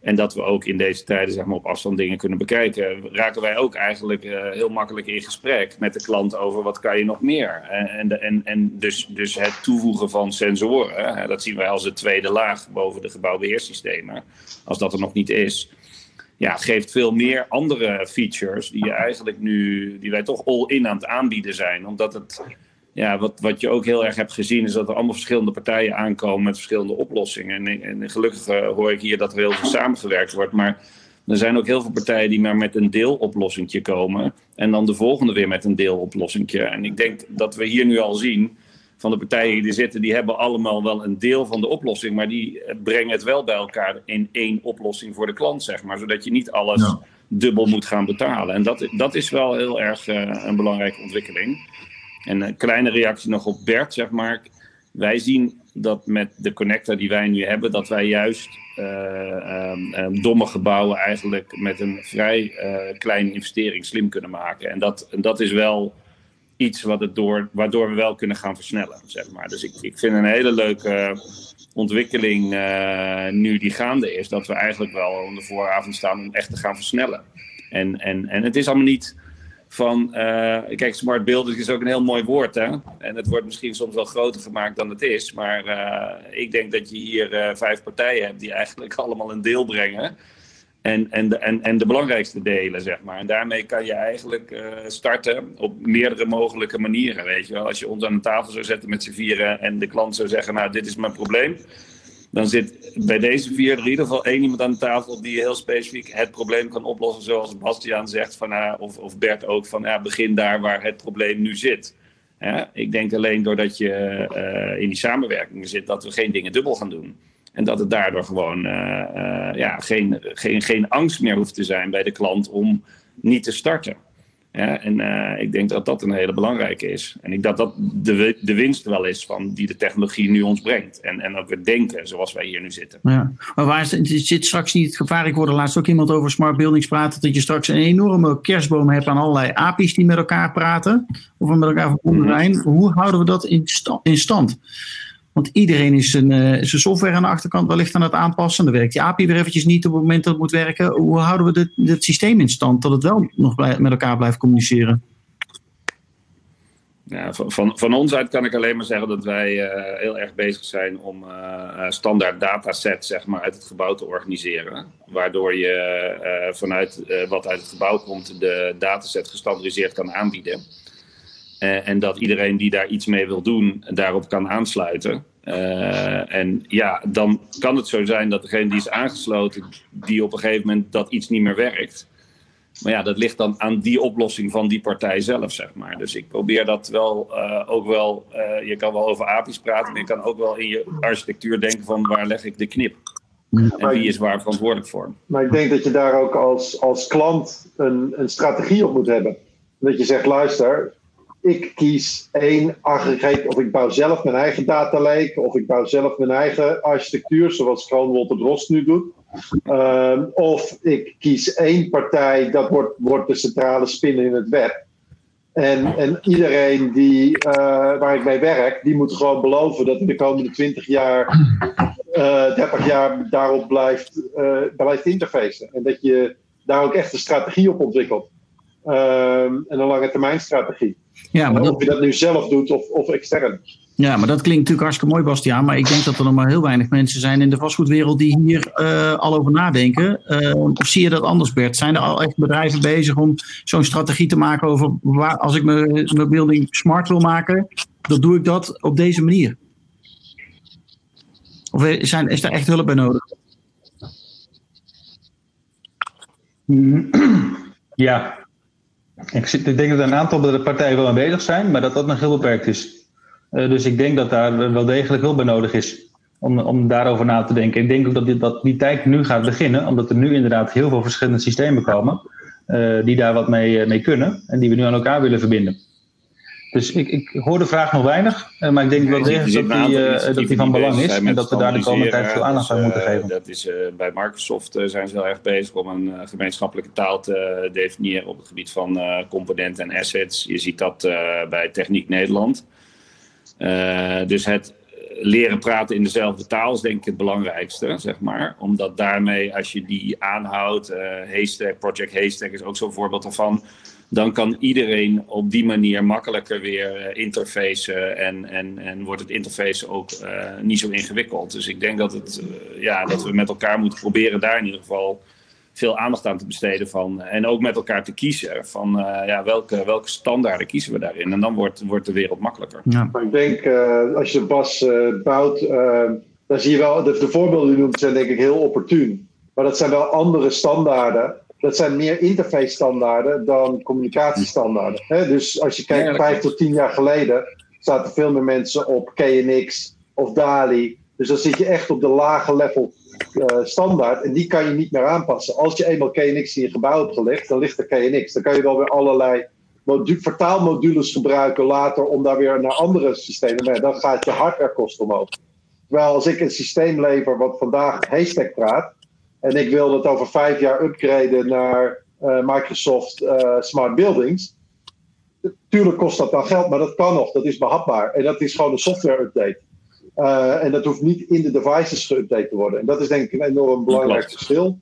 E: En dat we ook in deze tijden zeg maar, op afstand dingen kunnen bekijken. Raken wij ook eigenlijk uh, heel makkelijk in gesprek met de klant over wat kan je nog meer. En, en, en dus, dus het toevoegen van sensoren, hè, dat zien wij als de tweede laag boven de gebouwbeheersystemen. Als dat er nog niet is ja, geeft veel meer andere features die je eigenlijk nu, die wij toch all-in aan het aanbieden zijn. Omdat het, ja, wat, wat je ook heel erg hebt gezien, is dat er allemaal verschillende partijen aankomen met verschillende oplossingen. En, en gelukkig uh, hoor ik hier dat er heel veel samengewerkt wordt. Maar er zijn ook heel veel partijen die maar met een deeloplossingje komen. En dan de volgende weer met een deeloplossingje. En ik denk dat we hier nu al zien van de partijen die er zitten, die hebben allemaal wel een deel van de oplossing, maar die brengen het wel bij elkaar in één oplossing voor de klant, zeg maar, zodat je niet alles ja. dubbel moet gaan betalen. En dat, dat is wel heel erg uh, een belangrijke ontwikkeling. En een kleine reactie nog op Bert, zeg maar. Wij zien dat met de connector die wij nu hebben, dat wij juist uh, um, um, domme gebouwen eigenlijk met een vrij uh, kleine investering slim kunnen maken. En dat, en dat is wel iets wat het door, waardoor we wel kunnen gaan versnellen. Zeg maar. Dus ik, ik vind een hele leuke ontwikkeling uh, nu die gaande is, dat we eigenlijk wel aan de vooravond staan om echt te gaan versnellen. En, en, en het is allemaal niet. van, uh, kijk, smart building is ook een heel mooi woord, hè? En het wordt misschien soms wel groter gemaakt dan het is, maar uh, ik denk dat je hier vijf partijen hebt die eigenlijk allemaal een deel brengen. En, en, de, en, en de belangrijkste delen, zeg maar. En daarmee kan je eigenlijk starten op meerdere mogelijke manieren, weet je wel. Als je ons aan de tafel zou zetten met z'n vieren en de klant zou zeggen, nou, dit is mijn probleem dan zit bij deze vier er in ieder geval één iemand aan de tafel die heel specifiek het probleem kan oplossen, zoals Bastiaan zegt, van, uh, of, of Bert ook, van ja, begin daar waar het probleem nu zit. Ik denk alleen doordat je uh, in die samenwerking zit, dat we geen dingen dubbel gaan doen. En dat het daardoor gewoon uh, ja, geen, geen, geen angst meer hoeft te zijn bij de klant om niet te starten. Ja, en uh, ik denk dat dat een hele belangrijke is. En ik denk dat dat de, de winst wel is van die de technologie nu ons brengt. En, en ook het denken zoals wij hier nu zitten.
D: Ja. Maar waar zit straks niet het gevaar? Ik hoorde laatst ook iemand over smart buildings praten. Dat je straks een enorme kerstboom hebt aan allerlei API's die met elkaar praten. Of met elkaar verbonden mhm. zijn. Hoe houden we dat in, in stand? Want iedereen is zijn, zijn software aan de achterkant wellicht aan het aanpassen. Dan werkt die API weer eventjes niet op het moment dat het moet werken. Hoe houden we het systeem in stand dat het wel nog met elkaar blijft communiceren?
E: Ja, van, van ons uit kan ik alleen maar zeggen dat wij uh, heel erg bezig zijn om uh, standaard datasets zeg maar, uit het gebouw te organiseren. Waardoor je vanuit wat uit het gebouw komt de dataset gestandardiseerd kan aanbieden. Uh, en dat iedereen die daar iets mee wil doen, daarop kan aansluiten. Uh, en ja, dan kan het zo zijn dat degene die is aangesloten, die op een gegeven moment dat iets niet meer werkt. Maar ja, dat ligt dan aan die oplossing van die partij zelf, zeg maar. Dus ik probeer dat wel uh, ook wel. je kan wel over API's praten, maar je kan ook wel in je architectuur denken van waar leg ik de knip? En wie is waar verantwoordelijk voor?
B: Maar ik denk dat je daar ook als, als klant een, een strategie op moet hebben. Dat je zegt, luister, ik kies één aggregaat, of ik bouw zelf mijn eigen data lake, of ik bouw zelf mijn eigen architectuur, zoals gewoon Walter Drost nu doet. Uh, of ik kies één partij, dat wordt, wordt de centrale spin in het web. En, en iedereen die, uh, waar ik mee werk, die moet gewoon beloven dat in de komende 20 jaar, uh, eh, 30 jaar daarop blijft, uh, blijft interfacen. En dat je daar ook echt een strategie op ontwikkelt. Ehm, en een lange termijn strategie. Ja, maar dat... Of je dat nu zelf doet of, of extern.
D: Ja, maar dat klinkt natuurlijk hartstikke mooi, Bastiaan. Maar ik denk dat er nog maar heel weinig mensen zijn in de vastgoedwereld die hier uh, al over nadenken. Uh, of zie je dat anders, Bert? Zijn er al echt bedrijven bezig om zo'n strategie te maken over waar, als ik mijn, mijn building smart wil maken, dan doe ik dat op deze manier? Of zijn, is daar echt hulp bij nodig?
C: Ja, ik, ik, denk dat een aantal partijen wel aan bezig zijn, maar dat dat nog heel beperkt is. Uh, dus ik denk dat daar wel degelijk hulp bij nodig is om, om daarover na te denken. Ik denk ook dat, dit, dat die tijd nu gaat beginnen, omdat er nu inderdaad heel veel verschillende systemen komen uh, die daar wat mee, mee kunnen en die we nu aan elkaar willen verbinden. Dus ik, ik hoor de vraag nog weinig, eh, maar ik denk wel degelijk dat, die, dat die van belang is en dat we daar de komende tijd veel aandacht aan moeten geven.
E: Dat is, bij Microsoft zijn ze heel erg bezig om een gemeenschappelijke taal te definiëren op het gebied van componenten en assets. Je ziet dat bij Techniek Nederland. dus het leren praten in dezelfde taal is denk ik het belangrijkste, zeg maar. Omdat daarmee, als je die aanhoudt, Haystack, Project Haystack is ook zo'n voorbeeld daarvan dan kan iedereen op die manier makkelijker weer uh, interfacen en, en, en wordt het interface ook uh, niet zo ingewikkeld. Dus ik denk dat, het, uh, ja, dat we met elkaar moeten proberen daar in ieder geval veel aandacht aan te besteden van. En ook met elkaar te kiezen van ja, welke, welke standaarden kiezen we daarin. En dan wordt, wordt de wereld makkelijker.
B: Ja. ik denk als je de bas bouwt, dan zie je wel, de, de voorbeelden die je noemt zijn denk ik heel opportun. Maar dat zijn wel andere standaarden dat zijn meer interface standaarden dan communicatiestandaarden. Dus als je kijkt, vijf tot tien jaar geleden zaten veel meer mensen op KNX of DALI. Dus dan zit je echt op de lage level uh, standaard en die kan je niet meer aanpassen. Als je eenmaal KNX in je gebouw hebt gelegd, dan ligt er KNX. Dan kan je wel weer allerlei vertaalmodules gebruiken later om daar weer naar andere systemen mee. Dan gaat je hardwarekosten omhoog. Terwijl als ik een systeem lever wat vandaag Haystack praat, en ik wil dat over vijf jaar upgraden naar uh, Microsoft uh, Smart Buildings. Tuurlijk kost dat dan geld, maar dat kan nog. Dat is behapbaar. En dat is gewoon een software update. Uh, en dat hoeft niet in de devices geüpdate te worden. En dat is denk ik een enorm belangrijk verschil.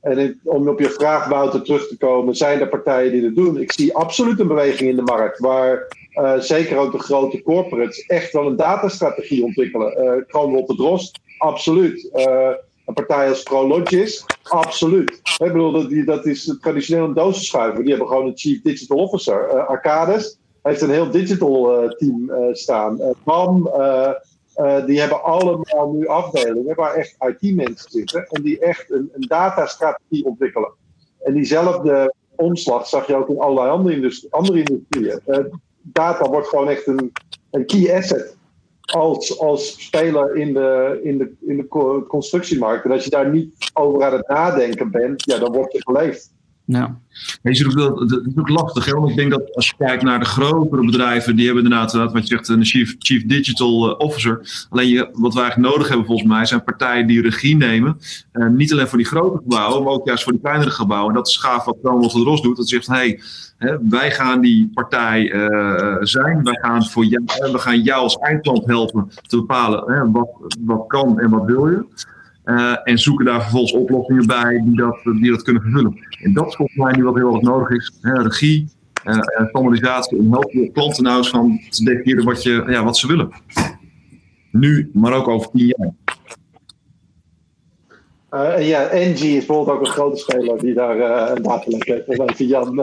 B: En om op je vraag, Wouter, terug te komen, zijn er partijen die dat doen? Ik zie absoluut een beweging in de markt waar uh, zeker ook de grote corporates echt wel een datastrategie ontwikkelen. Uh, Kroon de Drost, absoluut. Uh, een partij als ProLogis, absoluut. Ik bedoel, dat, dat is traditioneel een dozenschuiver. Die hebben gewoon een Chief Digital Officer. Arcades heeft een heel digital team staan. BAM, die hebben allemaal nu afdelingen waar echt IT-mensen zitten. En die echt een, een datastrategie ontwikkelen. En diezelfde omslag zag je ook in allerlei andere, andere industrieën data wordt gewoon echt een, een key asset als, als speler in de, in, de, in de constructiemarkt. En als je daar niet over aan het nadenken bent, ja, dan word je geleefd.
A: Ja. Het is, ook, het is ook lastig, hè? want ik denk dat als je kijkt naar de grotere bedrijven, die hebben inderdaad, wat je zegt, een chief, chief digital eh, officer. Alleen je, wat wij eigenlijk nodig hebben volgens mij, zijn partijen die regie nemen. Uh, niet alleen voor die grote gebouwen, maar ook juist voor die kleinere gebouwen. En dat is gaaf wat Ronald van Ros doet. Dat zegt, hey, wij gaan die partij uh, zijn. Wij gaan, voor jou, we gaan jou als eindklant helpen te bepalen hè, wat, wat kan en wat wil je. Uh, en zoeken daar vervolgens oplossingen bij die dat, die dat kunnen vervullen. En dat is volgens mij nu wat heel erg nodig is. Hè, regie, uh, standaardisatie en helpen je klanten nou eens van te definiëren wat, je, ja, wat ze willen. Nu, maar ook over tien jaar.
B: Uh, ja, Engie is bijvoorbeeld ook een grote speler die daar uh, datalek heeft. Even Jan.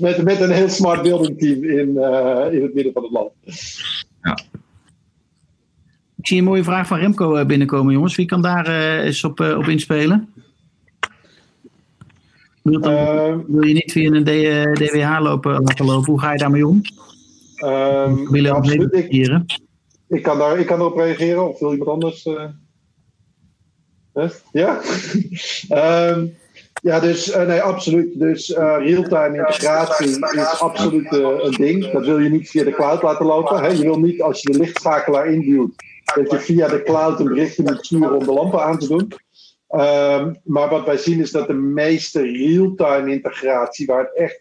B: met, met een heel smart building team in, uh, in het midden van het land. Ja.
D: Ik zie een mooie vraag van Remco binnenkomen, jongens. Wie kan daar eens op, op inspelen? Wil, dan, wil, je niet via een DWH lopen, laten lopen? Hoe ga je daarmee om?
B: Um, wil je absoluut. Ik, ik, kan daar, ik kan erop reageren, of wil iemand anders? Ja? um, ja, dus uh, nee, absoluut. Dus uh, real-time integratie is absoluut uh, een ding. Dat wil je niet via de cloud laten lopen. Hè? Je wil niet als je de lichtschakelaar induwt, dat je via de cloud een berichtje moet sturen om de lampen aan te doen. Um, maar wat wij zien is dat de meeste real-time integratie, waar echt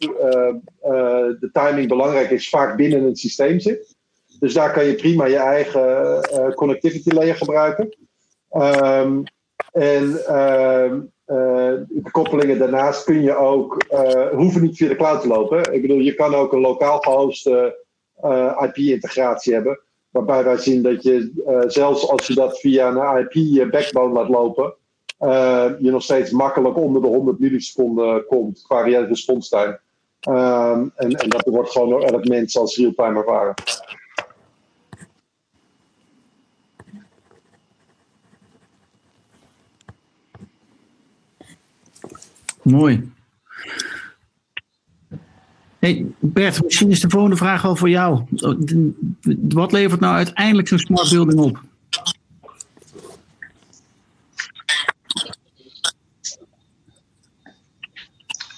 B: de timing belangrijk is, vaak binnen het systeem zit. Dus daar kan je prima je eigen connectivity layer gebruiken. Um, en uh, de koppelingen daarnaast kun je ook, hoeven niet via de cloud te lopen. Ik bedoel, je kan ook een lokaal gehoste IP-integratie hebben. Waarbij wij zien dat je, zelfs als je dat via een IP-backbone laat lopen, je nog steeds makkelijk onder de 100 milliseconden komt qua response time. Um, en, en dat wordt gewoon door elk mens als real-time ervaren.
D: Mooi. Hey Bert, misschien is de volgende vraag wel voor jou. Wat levert nou uiteindelijk zo'n smart building op?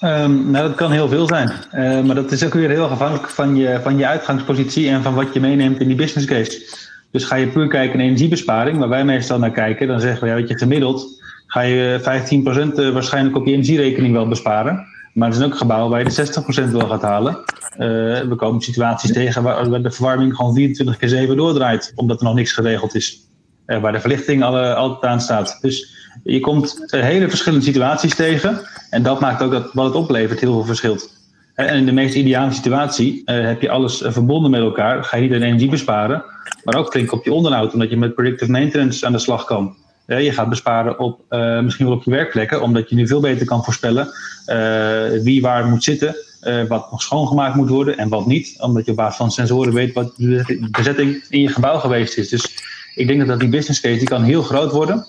C: Um, nou, dat kan heel veel zijn. Uh, maar dat is ook weer heel afhankelijk van je, van je uitgangspositie en van wat je meeneemt in die business case. Dus ga je puur kijken naar energiebesparing, waar wij meestal naar kijken, dan zeggen we, ja, weet je, gemiddeld ga je 15% eh, waarschijnlijk op je energierekening wel besparen. Maar er zijn ook gebouwen waar je de 60% wel gaat halen. Uh, we komen situaties tegen waar, de verwarming gewoon 24 keer 7 doordraait, omdat er nog niks geregeld is. Uh, waar de verlichting alle, altijd aan staat. Dus je komt hele verschillende situaties tegen. En dat maakt ook dat wat het oplevert heel veel verschilt. En in de meest ideale situatie heb je alles verbonden met elkaar. Ga je niet energie besparen, maar ook flink op je onderhoud, omdat je met predictive maintenance aan de slag kan je gaat besparen op uh, misschien wel op je werkplekken, omdat je nu veel beter kan voorspellen uh, wie waar moet zitten, wat nog schoongemaakt moet worden en wat niet. Omdat je op basis van sensoren weet wat de bezetting in je gebouw geweest is. Dus ik denk dat die business case die kan heel groot worden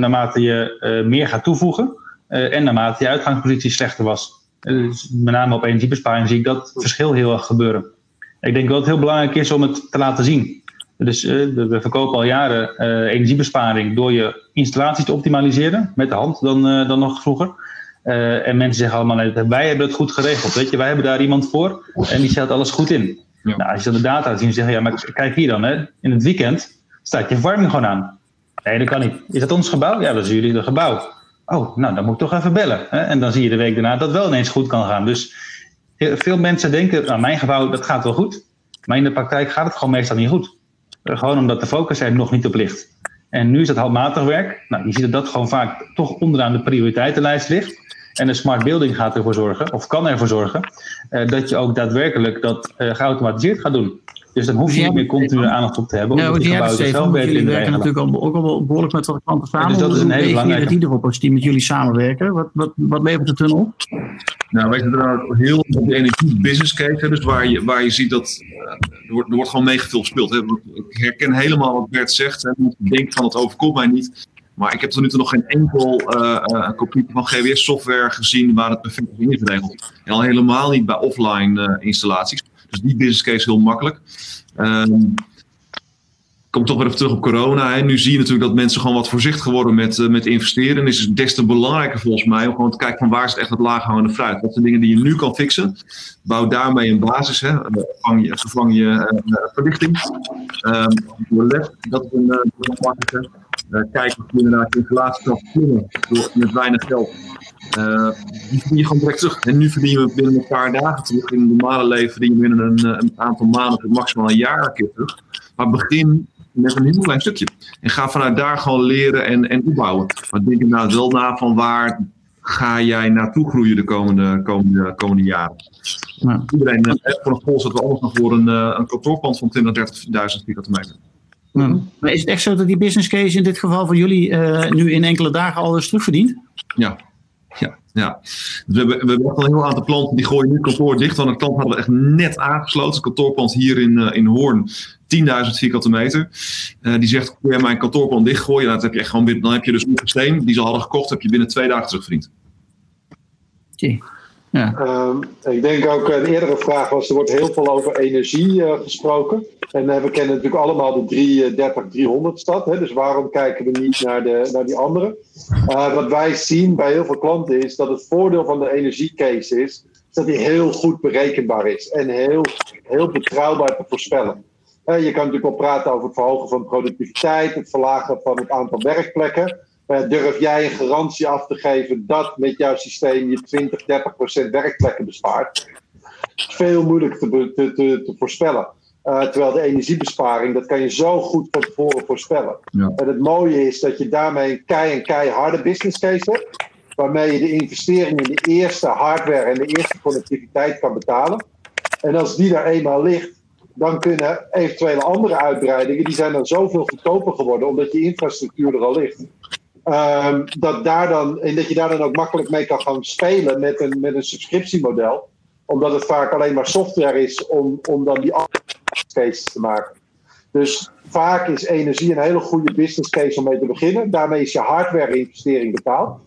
C: naarmate je meer gaat toevoegen en naarmate je uitgangspositie slechter was. Dus met name op energiebesparing zie ik dat verschil heel erg gebeuren. Ik denk dat het heel belangrijk is om het te laten zien. Dus uh, we verkopen al jaren uh, energiebesparing door je installaties te optimaliseren, met de hand dan, uh, dan nog vroeger. en mensen zeggen allemaal, nee, wij hebben het goed geregeld, weet je, wij hebben daar iemand voor en die stelt alles goed in. Ja. Nou, als je dan de data ziet, zeggen ja, maar kijk hier dan, hè, in het weekend staat je verwarming gewoon aan. Nee, dat kan niet. Is dat ons gebouw? Ja, dat is jullie gebouw. Oh, nou, dan moet ik toch even bellen. Hè? En dan zie je de week daarna dat wel ineens goed kan gaan. Dus veel mensen denken, nou, mijn gebouw, dat gaat wel goed. Maar in de praktijk gaat het gewoon meestal niet goed. Gewoon omdat de focus er nog niet op ligt. En nu is dat handmatig werk. Nou, je ziet dat dat gewoon vaak toch onderaan de prioriteitenlijst ligt. En de smart building gaat ervoor zorgen, of kan ervoor zorgen, dat je ook daadwerkelijk dat geautomatiseerd gaat doen. Dus dan hoef je niet meer continu aandacht op te hebben.
D: Ja,
C: omdat
D: die hebben jullie werken
C: regelen.
D: natuurlijk al, ook al behoorlijk met wat klanten samen.
C: dus dat is een hele belangrijke.
D: die erop als die met jullie samenwerken? Wat, wat, wat levert het hun op?
A: Nou, wij zitten er heel op de energie business case. Dus waar je, waar je ziet dat eh, er, wordt, er wordt gewoon gespeeld. Hè. Ik herken helemaal wat Bert zegt. Hè. Ik denk van het overkomt mij niet. Maar ik heb tot nu toe nog geen enkel eh eh, kopie van GWS-software gezien waar het perfect is ingeregeld. En al helemaal niet bij offline installaties. Dus die business case is heel makkelijk. Ehm kom toch weer even terug op corona. Hè. Nu zie je natuurlijk dat mensen gewoon wat voorzichtig worden met, eh, met investeren. En is het des te belangrijker volgens mij om gewoon te kijken van waar is het echt het laaghangende fruit. Wat zijn dingen die je nu kan fixen. Bouw daarmee een basis. Hè. Vervang je, vervang je eh, verlichting. Ehm dat is een uh, belangrijke. Uh, kijk of je inderdaad je installatie kan met weinig geld. Uh, die verdien je gewoon direct terug. En nu verdien je binnen een paar dagen terug. In het normale leven verdien je binnen een, een aantal maanden maximaal een jaar een keer terug. Maar begin met een heel klein stukje. En ga vanuit daar gewoon leren en, en opbouwen. Maar denk er nou wel na van waar ga jij naartoe groeien de komende, komende, komende jaren.
D: Ja.
A: Iedereen uh, voor een vol zetten we anders nog voor een, uh, een kantoorpand van 20.000, 30.000 vierkante meter.
D: Ja. Maar is het echt zo dat die business case in dit geval van jullie uh, nu in enkele dagen al eens terugverdient?
A: Ja. Ja, ja. We hebben, we hebben al een heel aantal klanten die gooien nu kantoor dicht. Want een klant hadden we echt net aangesloten. Het kantoorpand hier in, uh, in Hoorn, 10.000 vierkante meter. Uh, die zegt, kun je mijn kantoorpand dichtgooien? Nou, dat heb je echt gewoon dan heb je dus een systeem die ze hadden gekocht, heb je binnen twee dagen terugverdiend.
D: Okay.
B: Um, ik denk ook, een eerdere vraag was, er wordt heel veel over energie uh, gesproken. En uh, we kennen natuurlijk allemaal de 330-300 stad. Hè, dus waarom kijken we niet naar, de, naar die andere? Wat wij zien bij heel veel klanten is dat het voordeel van de energiecase is, is dat die heel goed berekenbaar is. En heel, heel betrouwbaar te voorspellen. je kan natuurlijk wel praten over het verhogen van productiviteit, het verlagen van het aantal werkplekken. Uh, durf jij een garantie af te geven dat met jouw systeem je 20, 30 procent werkplekken bespaart? Veel moeilijker te, te, te, te voorspellen. Uh, terwijl de energiebesparing, dat kan je zo goed van tevoren voorspellen. Ja. En het mooie is dat je daarmee een kei en keiharde business case hebt. Waarmee je de investering in de eerste hardware en de eerste connectiviteit kan betalen. En als die daar eenmaal ligt, dan kunnen eventuele andere uitbreidingen, die zijn dan zoveel goedkoper geworden, omdat je infrastructuur er al ligt. Um, dat daar dan, en dat je daar dan ook makkelijk mee kan gaan spelen met een, met een subscriptiemodel. Omdat het vaak alleen maar software is om, om dan die cases te maken. Dus vaak is energie een hele goede business case om mee te beginnen. Daarmee is je hardware-investering betaald.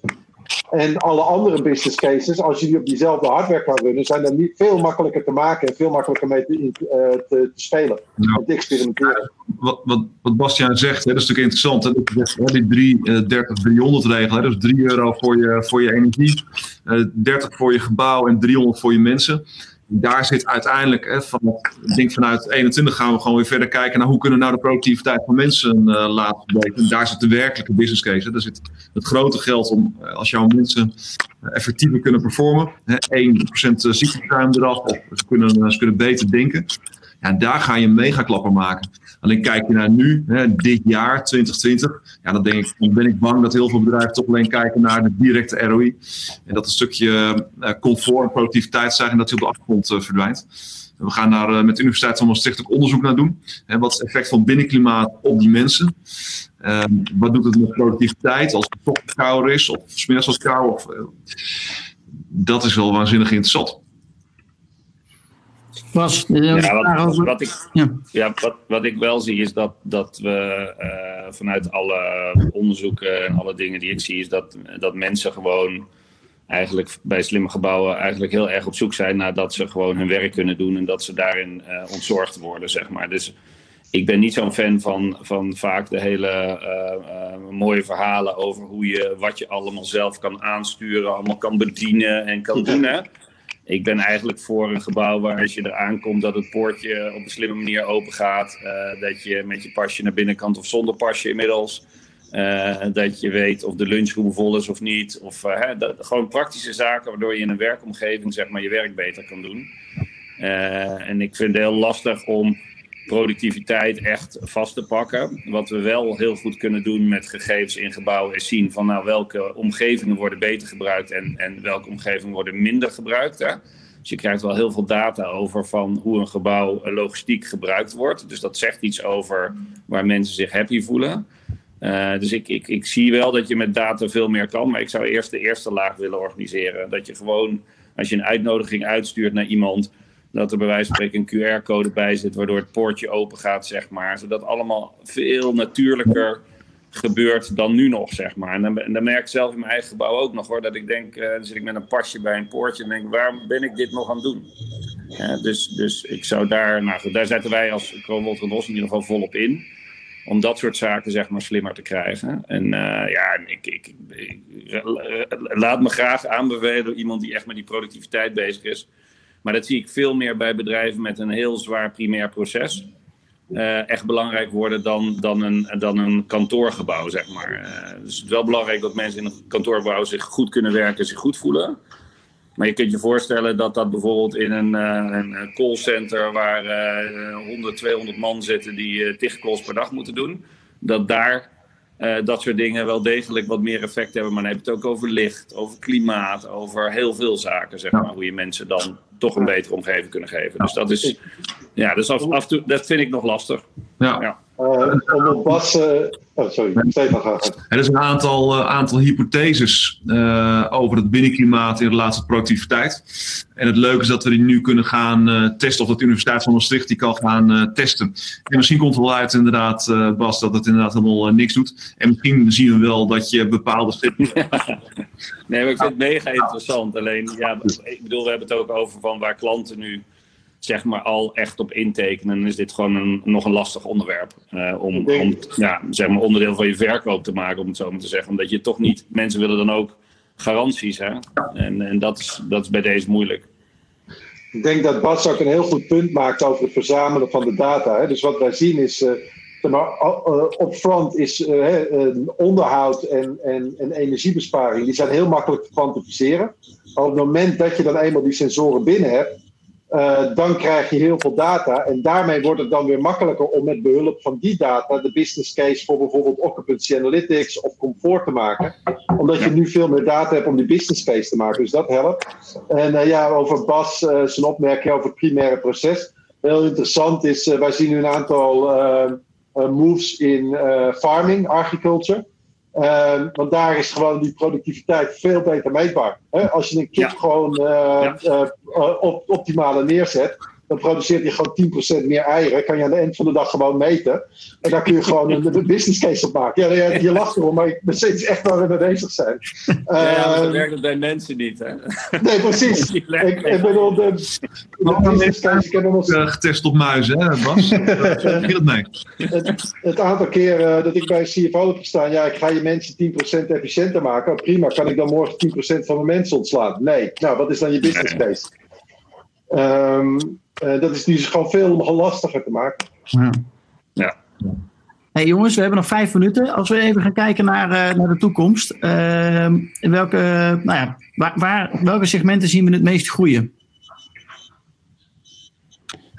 B: En alle andere business cases, als je die op diezelfde hardware kan runnen, zijn dan niet veel makkelijker te maken en veel makkelijker mee te, uh, te, te spelen.
A: Ja.
B: En te experimenteren.
A: Wat, wat, wat Bastiaan zegt, hè, dat is natuurlijk interessant. Hè, dat zegt, hè, die 330 300 regel. Hè, dus 3 euro voor je, voor je energie, uh, 30 voor je gebouw en 300 voor je mensen daar zit uiteindelijk, hè, van, denk vanuit 21 gaan we gewoon weer verder kijken naar hoe kunnen we nou de productiviteit van mensen uh, laten verbeteren. Daar zit de werkelijke business case. Hè. Daar zit het grote geld om, als jouw mensen effectiever kunnen performen. Hè, 1% ziekteverzuim eraf, of kunnen, ze kunnen beter denken. Ja, daar ga je een megaklapper maken. Alleen kijk je naar nu, hè, dit jaar, 2020. Ja, dan, denk ik, dan ben ik bang dat heel veel bedrijven toch alleen kijken naar de directe ROI. En dat een stukje uh, comfort en productiviteitsstijging dat die op de achtergrond uh, verdwijnt. We gaan daar uh, met de Universiteit van Maastricht ook onderzoek naar doen. Hè, wat is het effect van binnenklimaat op die mensen? Um, wat doet het met productiviteit als het toch kouder is of smiddags als kou? Dat is wel waanzinnig interessant.
D: Was,
E: ja, wat, wat, ik, ja. Ja, wat, wat ik wel zie is dat, dat we uh, vanuit alle onderzoeken en alle dingen die ik zie, is dat, dat mensen gewoon eigenlijk bij slimme gebouwen eigenlijk heel erg op zoek zijn naar dat ze gewoon hun werk kunnen doen en dat ze daarin uh, ontzorgd worden, zeg maar. Dus ik ben niet zo'n fan van, van vaak de hele uh, mooie verhalen over hoe je, wat je allemaal zelf kan aansturen, allemaal kan bedienen en kan doen. Hè? Ik ben eigenlijk voor een gebouw waar als je er aankomt dat het poortje op een slimme manier open gaat. Uh, dat je met je pasje naar binnenkant of zonder pasje inmiddels. Uh, dat je weet of de lunchroom vol is of niet. Of uh, hè, dat, gewoon praktische zaken waardoor je in een werkomgeving zeg maar, je werk beter kan doen. en ik vind het heel lastig om productiviteit echt vast te pakken. Wat we wel heel goed kunnen doen met gegevens in gebouwen is zien van nou, welke omgevingen worden beter gebruikt en, en welke omgevingen worden minder gebruikt. Hè? Dus je krijgt wel heel veel data over van hoe een gebouw logistiek gebruikt wordt. Dus dat zegt iets over waar mensen zich happy voelen. Uh, dus ik, ik, ik zie wel dat je met data veel meer kan. Maar ik zou eerst de eerste laag willen organiseren. Dat je gewoon, als je een uitnodiging uitstuurt naar iemand, dat er bij wijze van spreken een QR-code bij zit, waardoor het poortje open gaat, zeg maar. Zodat allemaal veel natuurlijker gebeurt dan nu nog, zeg maar. En dan, dan merk ik zelf in mijn eigen gebouw ook nog, hoor, dat ik denk, uh, dan zit ik met een pasje bij een poortje en denk, waar ben ik dit nog aan het doen? Dus, dus ik zou daar, nou goed, daar zetten wij als Kroonwold en Bos in ieder geval volop in om dat soort zaken zeg maar slimmer te krijgen. En uh, ja, ik, ik, ik, laat me graag aanbevelen door iemand die echt met die productiviteit bezig is. Maar dat zie ik veel meer bij bedrijven met een heel zwaar primair proces. Uh, echt belangrijk worden dan, dan, een, dan een kantoorgebouw, zeg maar. Uh, dus het is wel belangrijk dat mensen in een kantoorgebouw zich goed kunnen werken, zich goed voelen. Maar je kunt je voorstellen dat dat bijvoorbeeld in een, uh, een callcenter waar uh, 100, 200 man zitten die tig calls per dag moeten doen, dat daar dat soort dingen wel degelijk wat meer effect hebben. Maar dan heb je het ook over licht, over klimaat, over heel veel zaken, zeg maar. Hoe je mensen dan toch een betere omgeving kunnen geven. Dus dat is, ja, dus af, af toe, dat vind ik nog lastig.
A: Ja.
E: ja.
B: Uh, om op Bas. Uh, oh, sorry, Stefan gaat.
A: Er is een aantal, uh, aantal hypotheses over het binnenklimaat in relatie tot productiviteit. En het leuke is dat we die nu kunnen gaan testen, of dat de Universiteit van Maastricht die kan gaan testen. En misschien komt er wel uit, inderdaad, Bas, dat het inderdaad helemaal niks doet. En misschien zien we wel dat je bepaalde stippen.
E: nee, maar ik vind het mega interessant. Alleen, ja, ik bedoel, we hebben het ook over van waar klanten nu zeg maar al echt op intekenen, is dit gewoon een, nog een lastig onderwerp. Uh, om, om ja, zeg maar onderdeel van je verkoop te maken, om het zo maar te zeggen. Omdat je toch niet, mensen willen dan ook garanties. Hè? En, en dat, is, dat is bij deze moeilijk.
B: Ik denk dat Bas ook een heel goed punt maakt over het verzamelen van de data. Hè? Dus wat wij zien is, uh, maar, uh, upfront is onderhoud en, en, en energiebesparing. Die zijn heel makkelijk te kwantificeren. Op het moment dat je dan eenmaal die sensoren binnen hebt, uh, dan krijg je heel veel data. En daarmee wordt het dan weer makkelijker om met behulp van die data de business case voor bijvoorbeeld occupancy analytics of comfort te maken. Omdat je nu veel meer data hebt om die business case te maken. Dus dat helpt. En uh, ja, over Bas, uh, zijn opmerking over het primaire proces. Heel interessant is, wij zien nu een aantal moves in farming, agriculture. Uh, want daar is gewoon die productiviteit veel beter meetbaar. Hè? Als je een kip ja. gewoon uh, ja. uh, op, optimale neerzet, dan produceert hij gewoon 10% meer eieren. Kan je aan de eind van de dag gewoon meten. En daar kun je gewoon een, een business case op maken. Ja, je, je lacht erom, maar ik ben steeds echt waar we mee bezig zijn.
E: Ja, ja dat werkt het bij mensen niet, hè?
B: Nee, precies. ik, ik bedoel, de, de business case... Ik heb nog
A: getest op muizen, hè, Bas? dat mee?
B: Het, het aantal keer uh, dat ik bij een CFO heb gestaan... Ja, ik ga je mensen 10% efficiënter maken. Prima, kan ik dan morgen 10% van mijn mensen ontslaan? Nee. Nou, wat is dan je business case? Um, uh, dat is dus gewoon veel lastiger te maken.
E: Ja. ja.
D: Hey jongens, we hebben nog vijf minuten. Als we even gaan kijken naar, uh, naar de toekomst. Uh, welke, nou ja, waar, waar, welke segmenten zien we het meest groeien?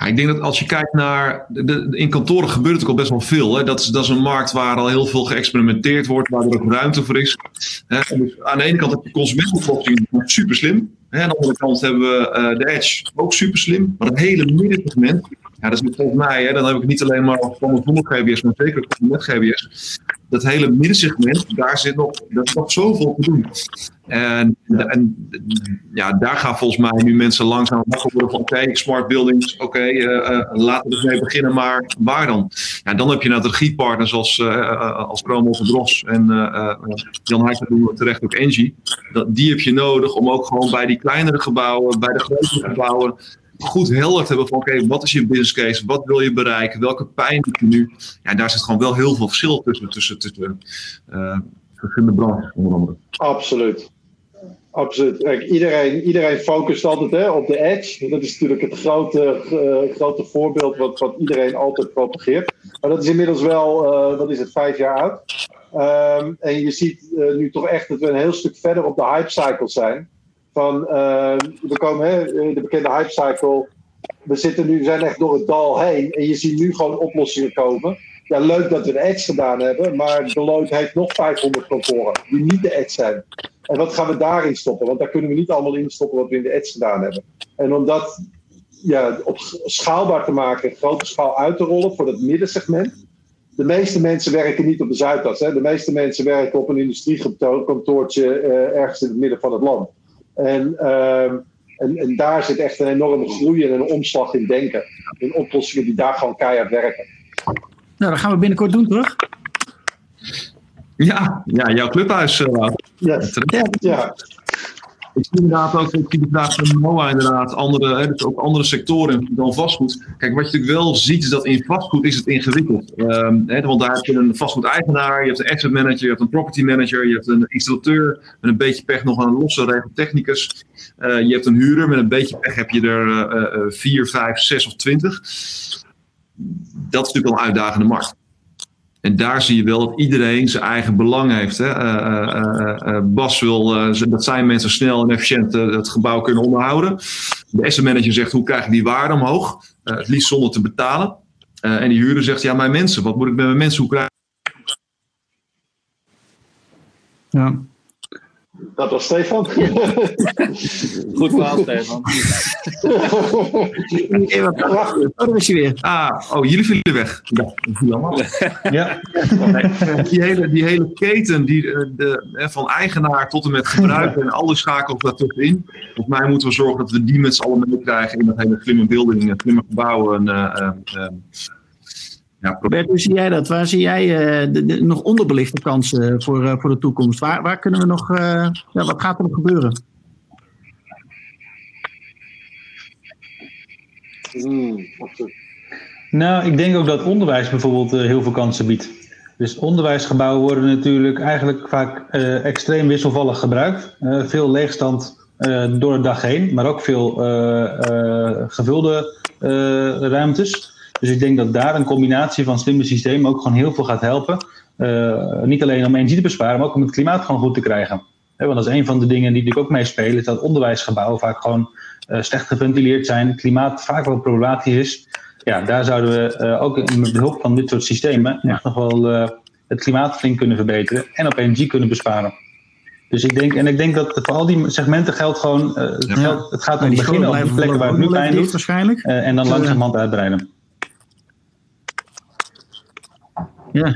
A: Ik denk dat als je kijkt naar. De, in kantoren gebeurt het al best wel veel. Hè. Dat, is, dat is een markt waar al heel veel geëxperimenteerd wordt, waar er ook ruimte voor is. Hè. Dus aan de ene kant heb je consumentenoplossing super slim. Aan de andere kant hebben we uh, de Edge, ook super slim. Maar het hele middensegment, ja, dat is volgens mij, hè, dan heb ik niet alleen maar van het zonder GBS, maar zeker met GBS. Dat hele middensegment, daar zit nog, daar is nog zoveel te doen. En, en ja, daar gaan volgens mij nu mensen langzaam wakker worden van oké, smart buildings, oké, uh, uh, laten we ermee beginnen, maar waar dan? Ja, dan heb je regiepartners als, uh, als Chromos en Dros en Jan doen terecht ook Engie. Dat, die heb je nodig om ook gewoon bij die kleinere gebouwen, bij de grotere gebouwen, goed helder hebben van oké, wat is je business case, wat wil je bereiken, welke pijn heb je nu? Ja, daar zit gewoon wel heel veel verschil tussen, tussen, uh, verschillende branches onder andere.
B: Absoluut. Absoluut. Kijk, iedereen, iedereen focust altijd hè, op de edge. Dat is natuurlijk het grote, uh, grote voorbeeld wat, wat iedereen altijd propageert. Maar dat is inmiddels wel, uh, is het, vijf jaar oud. Um, en je ziet nu toch echt dat we een heel stuk verder op de hype cycle zijn. Van, we komen hè, de bekende hype cycle we zitten nu, zijn echt door het dal heen. En je ziet nu gewoon oplossingen komen. Ja, leuk dat we de ads gedaan hebben. Maar Deloitte heeft nog 500 kantoren die niet de ads zijn. En wat gaan we daarin stoppen? Want daar kunnen we niet allemaal in stoppen wat we in de ads gedaan hebben. En om dat ja, op schaalbaar te maken, grote schaal uit te rollen voor dat middensegment. De meeste mensen werken niet op de Zuidas. Hè? De meeste mensen werken op een industriekantoortje uh, ergens in het midden van het land. En, uh, en, en, daar zit echt een enorme groei en een omslag in denken. In oplossingen die daar gewoon keihard werken.
D: Nou, dat gaan we binnenkort doen, toch?
A: Ja, ja jouw clubhuis. Uh,
B: yes. ja, ja.
A: Ik zie inderdaad ook, ik zie de vraag van Noah inderdaad, andere, hè, dus ook andere sectoren dan vastgoed. Kijk, wat je natuurlijk wel ziet is dat in vastgoed is het ingewikkeld. Um, hè, want daar heb je een vastgoedeigenaar, je hebt een asset manager, je hebt een property manager, je hebt een installateur, met een beetje pech nog een losse regeltechnicus. Uh, je hebt een huurder, met een beetje pech heb je er uh, 4, 5, 6 of 20. Dat is natuurlijk wel een uitdagende markt. En daar zie je wel dat iedereen zijn eigen belang heeft. Hè. Uh, uh, Bas wil dat zijn mensen snel en efficiënt het gebouw kunnen onderhouden. De asset manager zegt hoe krijg ik die waarde omhoog? het liefst zonder te betalen. en die huurder zegt ja, mijn mensen, wat moet ik met mijn mensen? Hoe krijg
D: Ja.
B: Dat was Stefan.
E: Goed verhaal, Stefan.
D: Oh, daar is je weer.
A: Ah, oh, jullie vielen weg. Ja,
C: Ja.
A: die, hele, die hele keten die, de, van eigenaar tot en met gebruiker en alle schakels daartussenin. Volgens mij moeten we zorgen dat we die met z'n allen meekrijgen in dat hele slimme building, slimme gebouwen. Uh, uh,
D: ja, Bert, hoe zie jij dat? Waar zie jij uh, de, de, nog onderbelichte kansen voor, uh, voor de toekomst? Waar, waar kunnen we nog, uh, ja, wat gaat er nog gebeuren?
B: Hmm.
C: Nou, ik denk ook dat onderwijs bijvoorbeeld heel veel kansen biedt. Dus onderwijsgebouwen worden natuurlijk eigenlijk vaak extreem wisselvallig gebruikt. veel leegstand door de dag heen, maar ook veel gevulde ruimtes. Dus ik denk dat daar een combinatie van slimme systemen ook gewoon heel veel gaat helpen. Uh, niet alleen om energie te besparen, maar ook om het klimaat gewoon goed te krijgen. want dat is een van de dingen die natuurlijk ook meespelen, is dat onderwijsgebouwen vaak gewoon uh, slecht geventileerd zijn, het klimaat vaak wel problematisch is. Ja, daar zouden we uh, ook met behulp van dit soort systemen ja. echt nog wel het klimaat flink kunnen verbeteren en op energie kunnen besparen. Dus ik denk, en ik denk dat voor al die segmenten geldt gewoon, het, ja. geldt, het gaat om beginnen op die plekken waar het nu pijn doet.
D: Waarschijnlijk.
C: en dan langzamerhand uitbreiden.
D: Ja.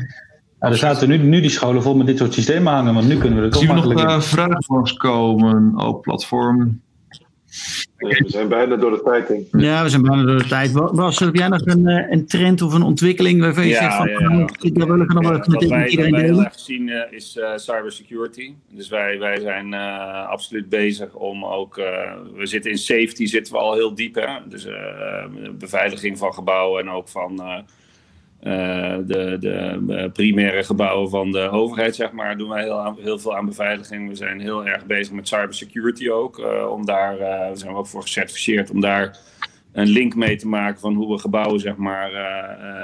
C: Nou, er zaten nu, nu die scholen vol met dit soort systemen hangen, want nu kunnen we het toch
A: Zien we nog uh, vragen komen op platform?
B: we zijn bijna door de tijd, denk ik.
D: Ja, we zijn bijna door de tijd. Bas, heb jij nog een, een trend of een ontwikkeling waarvan je
E: ja,
D: zegt van,
E: ja, ja.
D: Nou, daar wil ik nog wel
E: Ja,
D: met,
E: wat wij,
D: met iedereen
E: wat wij heel erg zien uh, is uh, cybersecurity. Dus wij, wij zijn uh, absoluut bezig om ook. we zitten in safety, zitten we al heel diep. Hè? Dus beveiliging van gebouwen en ook van. Uh, de, de primaire gebouwen van de overheid, zeg maar, doen wij heel, heel veel aan beveiliging. We zijn heel erg bezig met cybersecurity ook. Uh, om daar, we zijn ook voor gecertificeerd om daar een link mee te maken van hoe we gebouwen, zeg maar,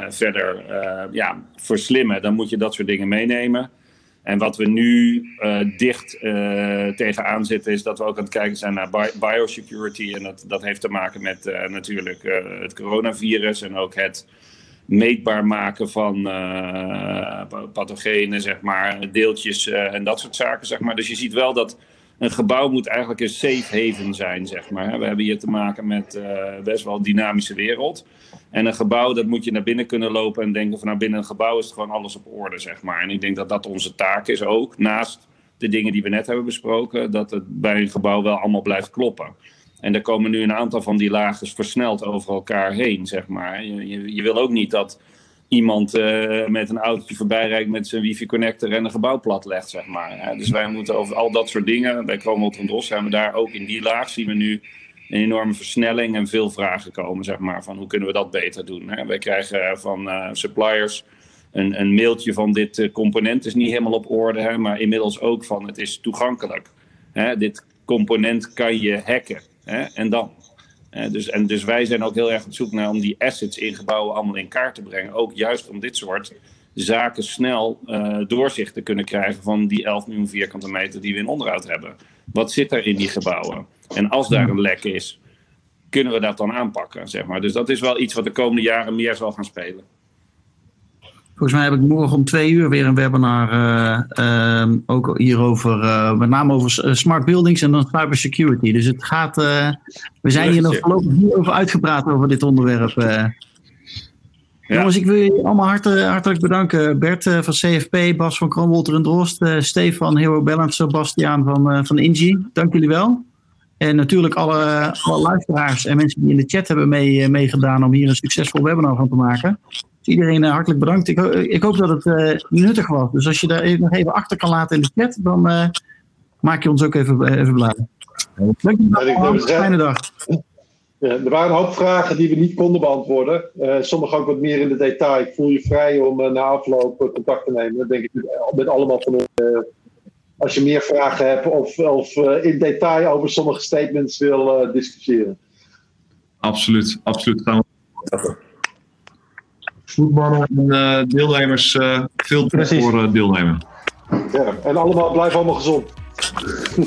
E: verder ja, verslimmen. Dan moet je dat soort dingen meenemen. En wat we nu dicht tegenaan zitten, is dat we ook aan het kijken zijn naar bi biosecurity. En dat, dat heeft te maken met natuurlijk het coronavirus en ook het meetbaar maken van uh, pathogenen, zeg maar, deeltjes uh, en dat soort zaken, zeg maar. Dus je ziet wel dat een gebouw moet eigenlijk een safe haven zijn, zeg maar. We hebben hier te maken met uh, best wel een dynamische wereld. En een gebouw, dat moet je naar binnen kunnen lopen en denken van nou binnen een gebouw is gewoon alles op orde, zeg maar. En ik denk dat dat onze taak is ook, naast de dingen die we net hebben besproken, dat het bij een gebouw wel allemaal blijft kloppen. En er komen nu een aantal van die lagen versneld over elkaar heen, zeg maar. Je, je, je wil ook niet dat iemand uh, met een autootje voorbij rijdt met zijn wifi-connector en een gebouw plat legt, zeg maar. Dus wij moeten over al dat soort dingen, bij Chromot en DOS zijn we daar ook in die laag, zien we nu een enorme versnelling en veel vragen komen, zeg maar, van hoe kunnen we dat beter doen. Hè? Wij krijgen van uh, suppliers een, een, mailtje van dit component is niet helemaal op orde, hè, maar inmiddels ook van het is toegankelijk. Hè? Dit component kan je hacken. Hè? En dan. Dus, en dus wij zijn ook heel erg op zoek naar om die assets in gebouwen allemaal in kaart te brengen. Ook juist om dit soort zaken snel uh, doorzicht te kunnen krijgen van die 11 miljoen vierkante meter die we in onderhoud hebben. Wat zit er in die gebouwen? En als daar een lek is, kunnen we dat dan aanpakken? Zeg maar. Dus dat is wel iets wat de komende jaren meer zal gaan spelen.
D: Volgens mij heb ik morgen om twee uur weer een webinar. Uh, uh, ook hierover, uh, met name over smart buildings en dan cybersecurity. Dus het gaat. we zijn hier nog voorlopig niet over uitgepraat over dit onderwerp. Ja. Jongens, ik wil jullie allemaal hartelijk, hartelijk bedanken. Bert van CFP, Bas van Kronwolter en Drost, Stefan Hero Balance, Sebastiaan van, van Ingi. Dank jullie wel. En natuurlijk alle, alle luisteraars en mensen die in de chat hebben mee, meegedaan om hier een succesvol webinar van te maken. Dus iedereen hartelijk bedankt. Ik, ik, hoop dat het uh, nuttig was. Dus als je daar nog even achter kan laten in de chat, dan uh, maak je ons ook even, even blij. Dank je wel. Fijne dag.
B: Ja, er waren een hoop vragen die we niet konden beantwoorden. Uh, sommige ook wat meer in de detail. Ik voel je vrij om na afloop contact te nemen. Dat denk ik met allemaal van ons. als je meer vragen hebt of, of in detail over sommige statements wil discussiëren.
A: Absoluut, absoluut. Gaan we voetballen en uh, deelnemers uh, veel voor uh, deelnemen.
B: Ja, en allemaal blijf allemaal gezond.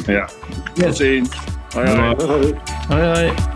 E: ja, tot ziens.
A: hoi. hoi. hoi, hoi.